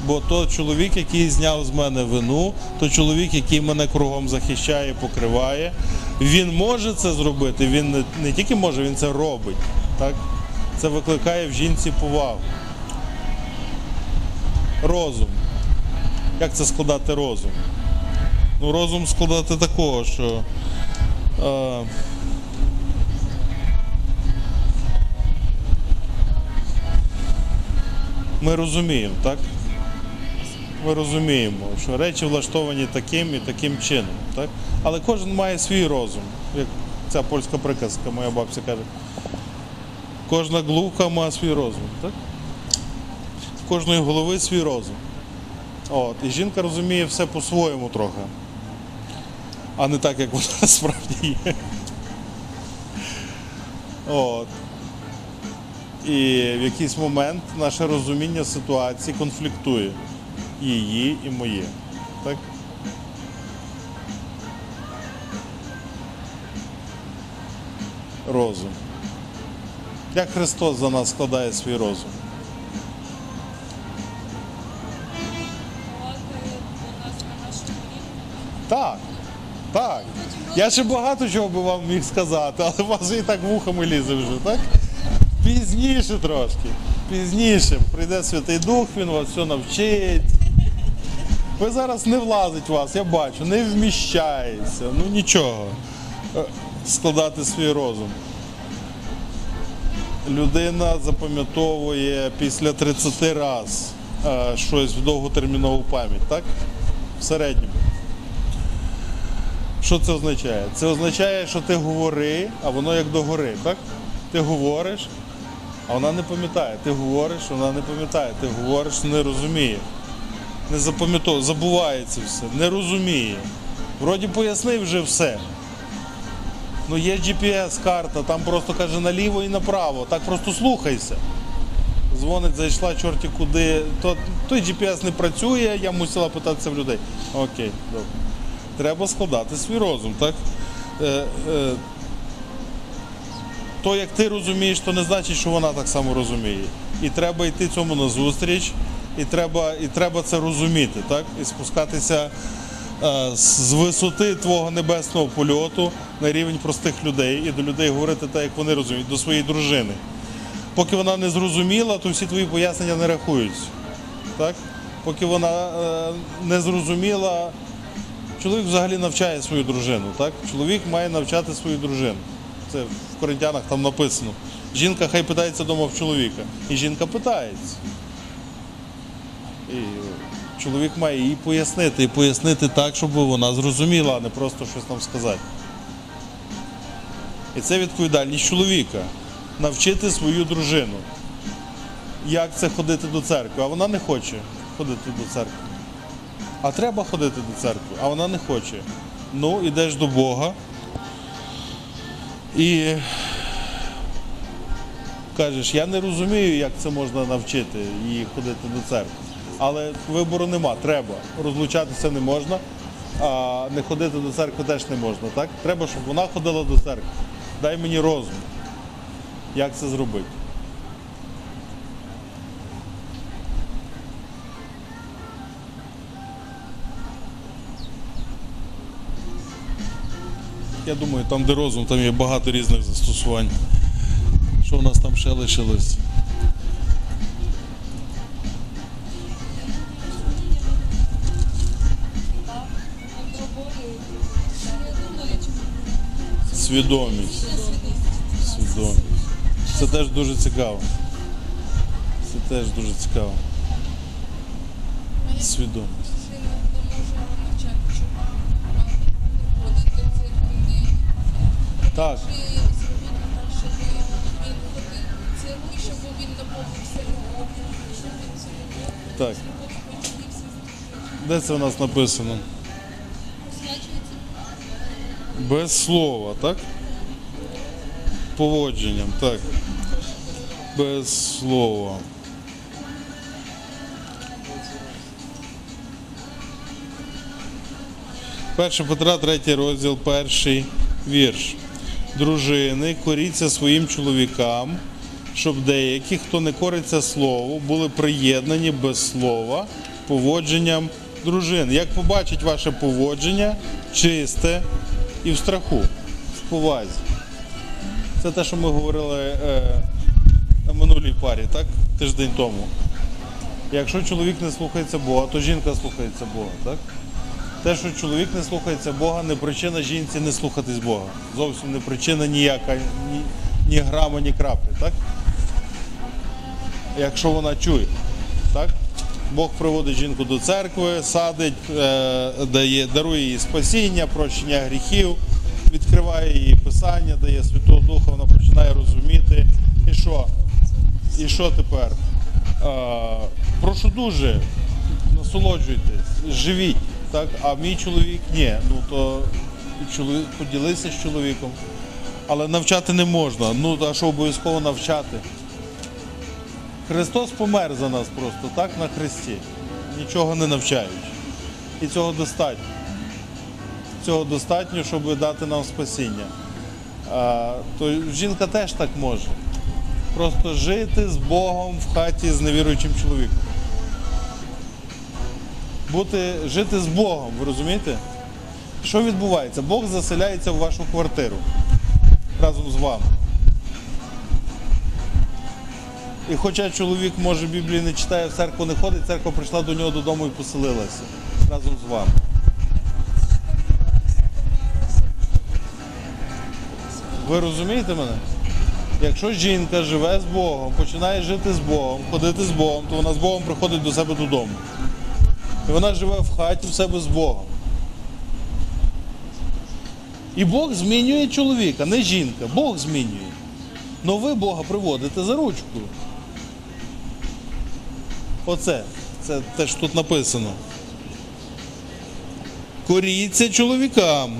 Бо то чоловік, який зняв з мене вину, то чоловік, який мене кругом захищає, покриває, він може це зробити. Він не, не тільки може, він це робить. Так? Це викликає в жінці повагу. Розум. Як це складати розум? Ну, розум складати такого, що. Е, ми розуміємо, так? Ми розуміємо, що речі влаштовані таким і таким чином. Так? Але кожен має свій розум. Як ця польська приказка, моя бабця каже. Кожна глувка має свій розум. Так? В кожної голови свій розум. От, і жінка розуміє все по-своєму трохи, а не так, як вона насправді є. От. І в якийсь момент наше розуміння ситуації конфліктує. Її і моє. Так? Розум. Як Христос за нас складає свій розум? Так. Так. Я ще багато чого би вам міг сказати, але у вас і так вухами лізе вже, так? Пізніше трошки. Пізніше. Прийде Святий Дух, він вас все навчить. Ви зараз не влазить вас, я бачу, не вміщається. Ну нічого. Е, Складати свій розум. Людина запам'ятовує після 30 раз е, щось в довготермінову пам'ять, так? В середньому. Що це означає? Це означає, що ти говори, а воно як догори, так? Ти говориш, а вона не пам'ятає. Ти говориш, вона не пам'ятає. Ти говориш, не розуміє. Не запам'ятовує, забувається все, не розуміє. Вроді пояснив вже все. Ну є GPS-карта, там просто каже наліво і направо. Так просто слухайся. Дзвонить, зайшла чорті куди. То, той GPS не працює, я мусила питатися в людей. Окей, добре. Треба складати свій розум, так? Е, е, то, як ти розумієш, то не значить, що вона так само розуміє. І треба йти цьому назустріч, і треба, і треба це розуміти, так? І спускатися е, з висоти твого небесного польоту на рівень простих людей і до людей говорити так, як вони розуміють, до своєї дружини. Поки вона не зрозуміла, то всі твої пояснення не рахуються. Так? Поки вона е, не зрозуміла, чоловік взагалі навчає свою дружину. Так? Чоловік має навчати свою дружину. Це в Коринтянах там написано. Жінка хай питається вдома в чоловіка. І жінка питається. І чоловік має їй пояснити, і пояснити так, щоб вона зрозуміла, а не просто щось там сказати. І це відповідальність чоловіка навчити свою дружину, як це ходити до церкви. А вона не хоче ходити до церкви. А треба ходити до церкви, а вона не хоче. Ну, ідеш до Бога і кажеш, я не розумію, як це можна навчити її ходити до церкви. Але вибору нема, треба. Розлучатися не можна, а не ходити до церкви теж не можна. Так? Треба, щоб вона ходила до церкви. Дай мені розум, як це зробити. Я думаю, там, де розум, там є багато різних застосувань. Що в нас там ще лишилось? Свідомість. Свідомість. Це теж дуже цікаво. Це теж дуже цікаво. Свідомість. Так, так. Де це у нас написано? Без слова, так? Поводженням, так. Без слова. Перше Петра, третій розділ, перший вірш. Дружини, коріться своїм чоловікам, щоб деякі, хто не кориться слову, були приєднані без слова поводженням дружин. Як побачить ваше поводження, чисте і в страху, в повазі. Це те, що ми говорили е, на минулій парі, так? Тиждень тому. Якщо чоловік не слухається Бога, то жінка слухається Бога, так? Те, що чоловік не слухається Бога, не причина жінці не слухатись Бога. Зовсім не причина ніяка, ні, ні грама, ні краплі, так? Якщо вона чує, так? Бог приводить жінку до церкви, садить, е, дає, дарує їй спасіння, прощення гріхів, відкриває їй писання, дає Святого Духа, вона починає розуміти. І що? І що тепер? Е, прошу дуже, насолоджуйтесь, живіть. Так? А мій чоловік ні. Ну то поділися з чоловіком. Але навчати не можна. Ну, а що обов'язково навчати? Христос помер за нас просто так на хресті, нічого не навчаючи. І цього достатньо. Цього достатньо, щоб дати нам спасіння. А, то жінка теж так може. Просто жити з Богом в хаті з невіруючим чоловіком. Бути, жити з Богом, ви розумієте? Що відбувається? Бог заселяється в вашу квартиру разом з вами. І хоча чоловік, може, Біблії не читає, в церкву не ходить, церква прийшла до нього додому і поселилася разом з вами. Ви розумієте мене? Якщо жінка живе з Богом, починає жити з Богом, ходити з Богом, то вона з Богом приходить до себе додому. І вона живе в хаті в себе з Богом. І Бог змінює чоловіка, не жінка. Бог змінює. Но ви Бога приводите за ручку. Оце. Це те, що тут написано. Коріться чоловікам.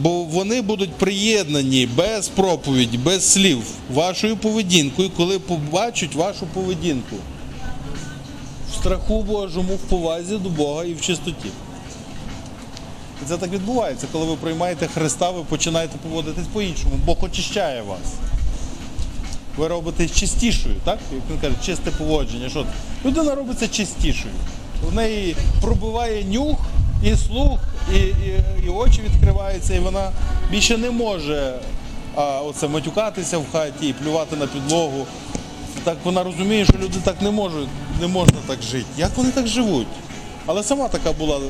Бо вони будуть приєднані без проповіді, без слів вашою поведінкою, коли побачать вашу поведінку. В страху Божому, в повазі до Бога і в чистоті. І це так відбувається, коли ви приймаєте Христа, ви починаєте поводитись по-іншому. Бог очищає вас. Ви робитесь чистішою, так? Як він каже, чисте поводження. Що? Людина робиться чистішою. В неї пробиває нюх і слух, і, і, і очі відкриваються, і вона більше не може а, оце, матюкатися в хаті і плювати на підлогу. Так вона розуміє, що люди так не можуть, не можна так жити. Як вони так живуть? Але сама така була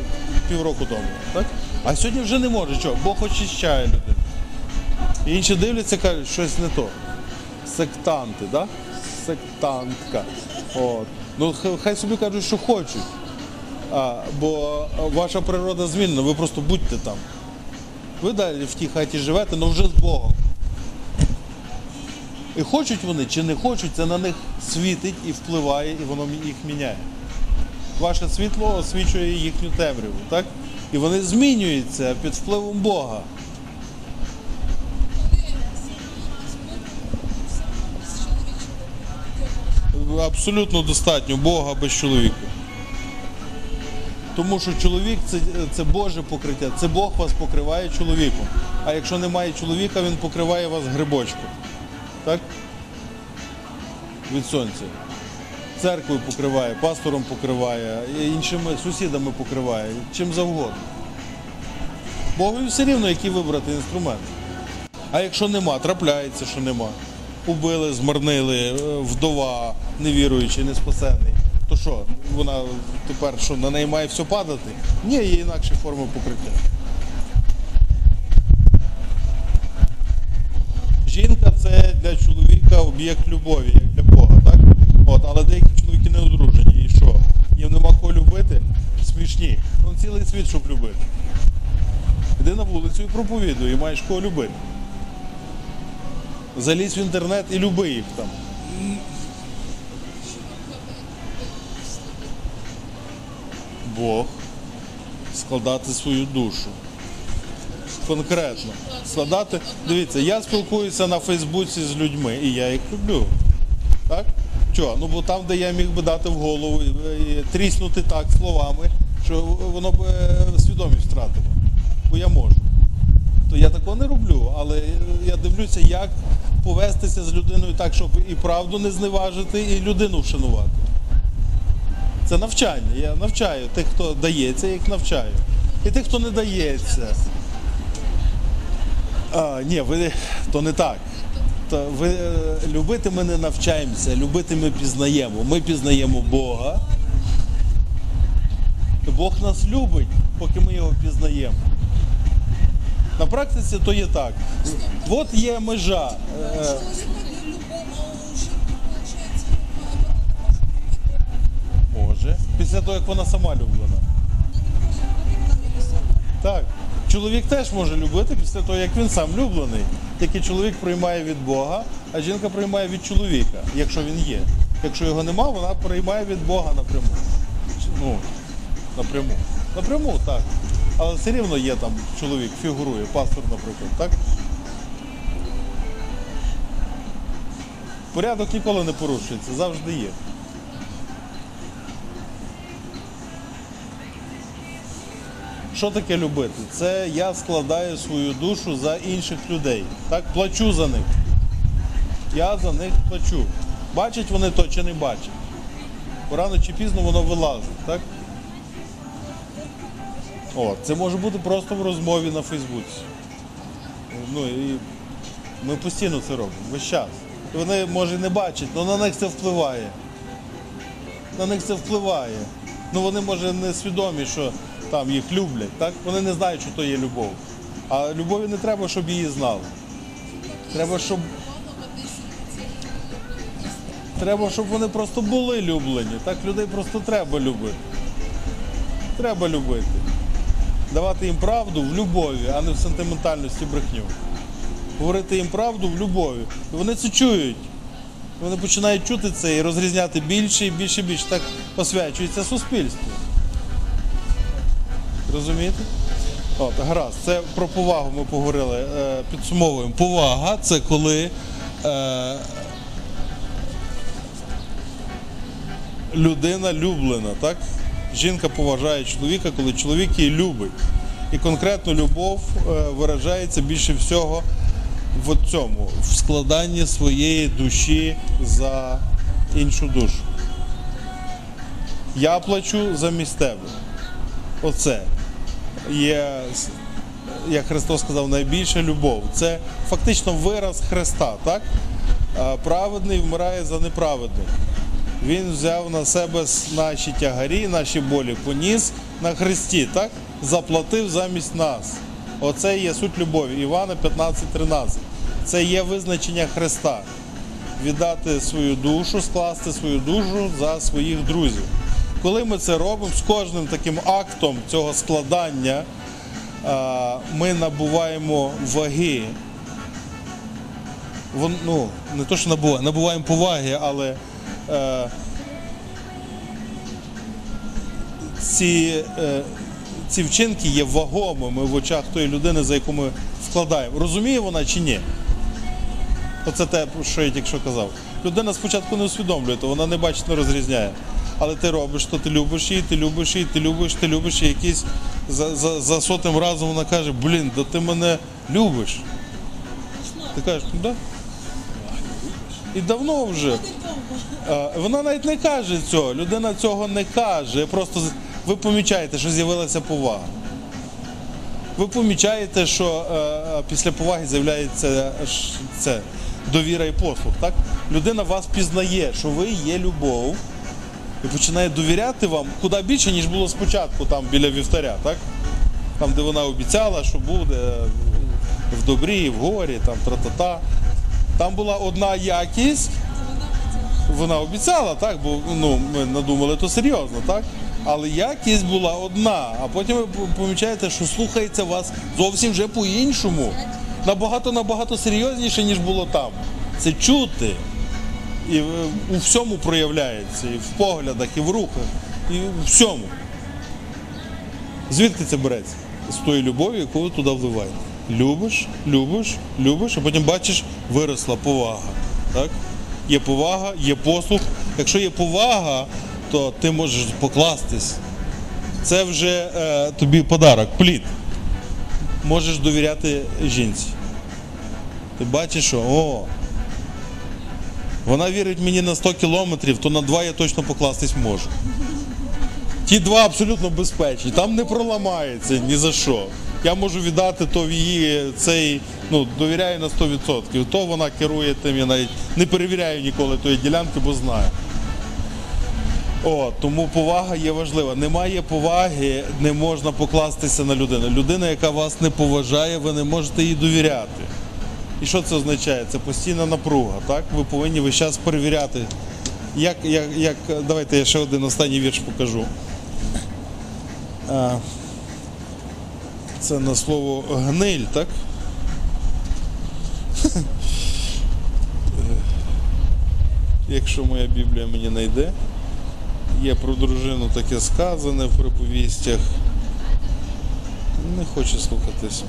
півроку тому. Так? А сьогодні вже не може. Чого? Бог очищає людину. І інші дивляться, кажуть, щось не то. Сектанти, да? Сектантка. От. Ну, хай собі кажуть, що хочуть. А, бо ваша природа змінена, ви просто будьте там. Ви далі в тій хаті живете, але вже з Богом. І хочуть вони чи не хочуть, це на них світить і впливає, і воно їх міняє. Ваше світло освічує їхню темряву, так? І вони змінюються під впливом Бога. Абсолютно достатньо Бога без чоловіка. Тому що чоловік це, це Боже покриття, це Бог вас покриває чоловіком. А якщо немає чоловіка, він покриває вас грибочком. Так? Від сонця. Церквою покриває, пастором покриває, іншими сусідами покриває, чим завгодно. Богові все рівно, який вибрати інструмент. А якщо нема, трапляється, що нема. Убили, змарнили, е, вдова, невіруючий, неспасений. То що, вона тепер що, на неї має все падати? Ні, є інакші форми покриття. Жінка це для чоловіка об'єкт любові, як для Бога, так? От, але деякі чоловіки не одружені. І що? Їм нема кого любити? Смішні. Ну цілий світ, щоб любити. Іди на вулицю і проповідуй, і маєш кого любити. Залізь в інтернет і люби їх там. Бог складати свою душу. Конкретно. Складати. Дивіться, я спілкуюся на Фейсбуці з людьми, і я їх люблю. Так? Чого? Ну бо там, де я міг би дати в голову і, тріснути так словами, що воно б е, свідомість втратило. Бо я можу. То я такого не роблю, але я дивлюся, як повестися з людиною так, щоб і правду не зневажити, і людину вшанувати. Це навчання. Я навчаю тих, хто дається, їх навчаю. І тих, хто не дається. А, ні, ви то не так. То ви е, любити ми не навчаємося, любити ми пізнаємо. Ми пізнаємо Бога. Бог нас любить, поки ми його пізнаємо. На практиці то є так. От є межа. Е, Може. Після того, як вона сама люблена. Так. Чоловік теж може любити після того, як він сам люблений. Тільки чоловік приймає від Бога, а жінка приймає від чоловіка, якщо він є. Якщо його нема, вона приймає від Бога напряму. Ну, напряму. Напряму, так. Але все рівно є там чоловік, фігурує, пастор, наприклад, так? Порядок ніколи не порушується, завжди є. Що таке любити? Це я складаю свою душу за інших людей. Так, плачу за них. Я за них плачу. Бачать вони то чи не бачать. Рано чи пізно воно вилазить, так? От, це може бути просто в розмові на Фейсбуці. Ну і ми постійно це робимо, весь час. Вони може не бачать, але на них це впливає. На них це впливає. Ну вони може не свідомі, що там їх люблять, так? Вони не знають, що то є любов. А любові не треба, щоб її знали. Треба, щоб. Треба, щоб вони просто були люблені. Так людей просто треба любити. Треба любити. Давати їм правду в любові, а не в сентиментальності брехню. Говорити їм правду в любові. І вони це чують. Вони починають чути це і розрізняти більше і більше і більше. Так освячується суспільство. Розумієте? От, гаразд, це про повагу ми поговорили. Е, підсумовуємо. Повага це коли е, людина люблена, так? Жінка поважає чоловіка, коли чоловік її любить. І конкретно любов е, виражається більше всього в цьому, в складанні своєї душі за іншу душу. Я плачу замість тебе. Оце є, як Христос сказав, найбільша любов. Це фактично вираз Христа, так? Праведний вмирає за неправедних. Він взяв на себе наші тягарі, наші болі, поніс на Христі, так? Заплатив замість нас. Оце є суть любові. Івана 15.13. Це є визначення Христа. Віддати свою душу, скласти свою душу за своїх друзів. Коли ми це робимо, з кожним таким актом цього складання ми набуваємо ваги. Ну, не то, що набуваємо, набуваємо поваги, але ці, е, ці вчинки є вагомими в очах тої людини, за яку ми вкладаємо. Розуміє вона чи ні? Оце те, що я тільки що казав. Людина спочатку не усвідомлює, то вона не бачить, не розрізняє. Але ти робиш, то ти любиш її, ти любиш її, ти любиш, ти любиш і якийсь за, за, за сотим разом вона каже, блін, да ти мене любиш. Ти кажеш, ну да. І давно вже. Е, Вона навіть не каже цього, людина цього не каже. Просто ви помічаєте, що з'явилася повага. Ви помічаєте, що е, е, після поваги з'являється це довіра і послуг. Так? Людина вас пізнає, що ви є любов, і починає довіряти вам куди більше, ніж було спочатку там біля вівтаря, так? Там, де вона обіцяла, що буде е, в добрі, в горі, там тра-та-та. Там була одна якість, вона обіцяла, так, бо ну, ми надумали то серйозно, так? Але якість була одна, а потім ви помічаєте, що слухається вас зовсім вже по-іншому. Набагато набагато серйозніше, ніж було там. Це чути. І е, у всьому проявляється, і в поглядах, і в рухах, і у всьому. Звідки це береться? З тої любові, яку ви туди вливаєте. Любиш, любиш, любиш, а потім бачиш, виросла повага. Так? Є повага, є послуг. Якщо є повага, то ти можеш покластись. Це вже е, тобі подарок, плід. Можеш довіряти жінці. Ти бачиш, що о, вона вірить мені на 100 кілометрів, то на два я точно покластись можу. Ті два абсолютно безпечні, там не проламається ні за що. Я можу віддати то в її цей, ну, довіряю на 100%. То вона керує тим, я навіть не перевіряю ніколи тої ділянки, бо знаю. О, тому повага є важлива. Немає поваги, не можна покластися на людину. Людина, яка вас не поважає, ви не можете їй довіряти. І що це означає? Це постійна напруга. Так? Ви повинні весь час перевіряти. Як, як, як, давайте я ще один останній вірш покажу. Це на слово гниль, так? Якщо моя Біблія мені знайде. Є про дружину таке сказане в приповістях. Не хоче слухатися.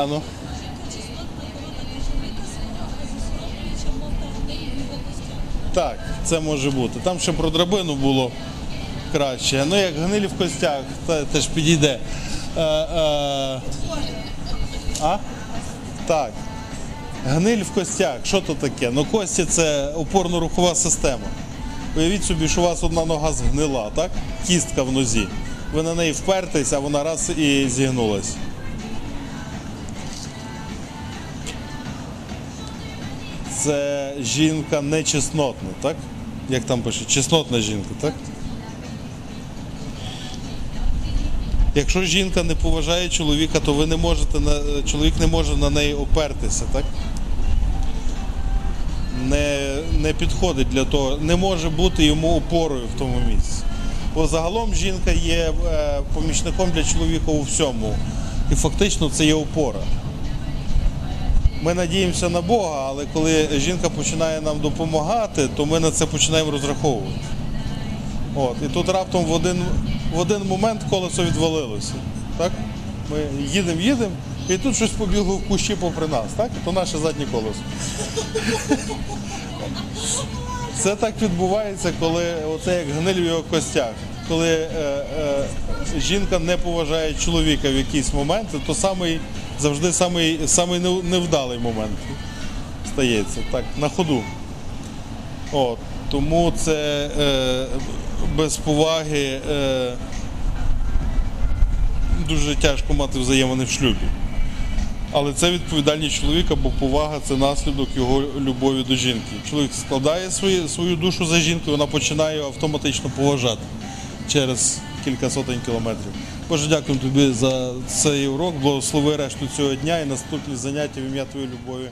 А. Так, це може бути. Там ще про драбину було. краще. Ну, як гниль в костях, та, теж підійде. Е, е, а? Так. Гниль в костях. Що то таке? Ну, кості це опорно-рухова система. Уявіть собі, що у вас одна нога згнила, так? Кістка в нозі. Ви на неї впертесь, а вона раз і зігнулась. Це жінка нечеснотна, так? Як там пише? Чеснотна жінка, так? Якщо жінка не поважає чоловіка, то ви не можете на чоловік не може на неї опертися, так? Не, не підходить для того, не може бути йому опорою в тому місці. Бо загалом жінка є е, помічником для чоловіка у всьому. І фактично це є опора. Ми надіємося на Бога, але коли жінка починає нам допомагати, то ми на це починаємо розраховувати. От, і тут раптом в один, в один момент колесо відвалилося. Так? Ми їдемо, їдемо, і тут щось побігло в кущі попри нас, так? То наше заднє колесо. Це так відбувається, коли оце як гниль в його костях. Коли е, е, жінка не поважає чоловіка в якісь моменти, то самий, завжди самий, самий невдалий момент стається так, на ходу. От, тому це е, без поваги е, дуже тяжко мати взаємини в шлюбі. Але це відповідальність чоловіка, бо повага це наслідок його любові до жінки. Чоловік складає свої, свою душу за жінку, вона починає автоматично поважати через кілька сотень кілометрів. Боже, дякую тобі за цей урок. Благослови решту цього дня і наступні заняття в ім'я Твоєї любові.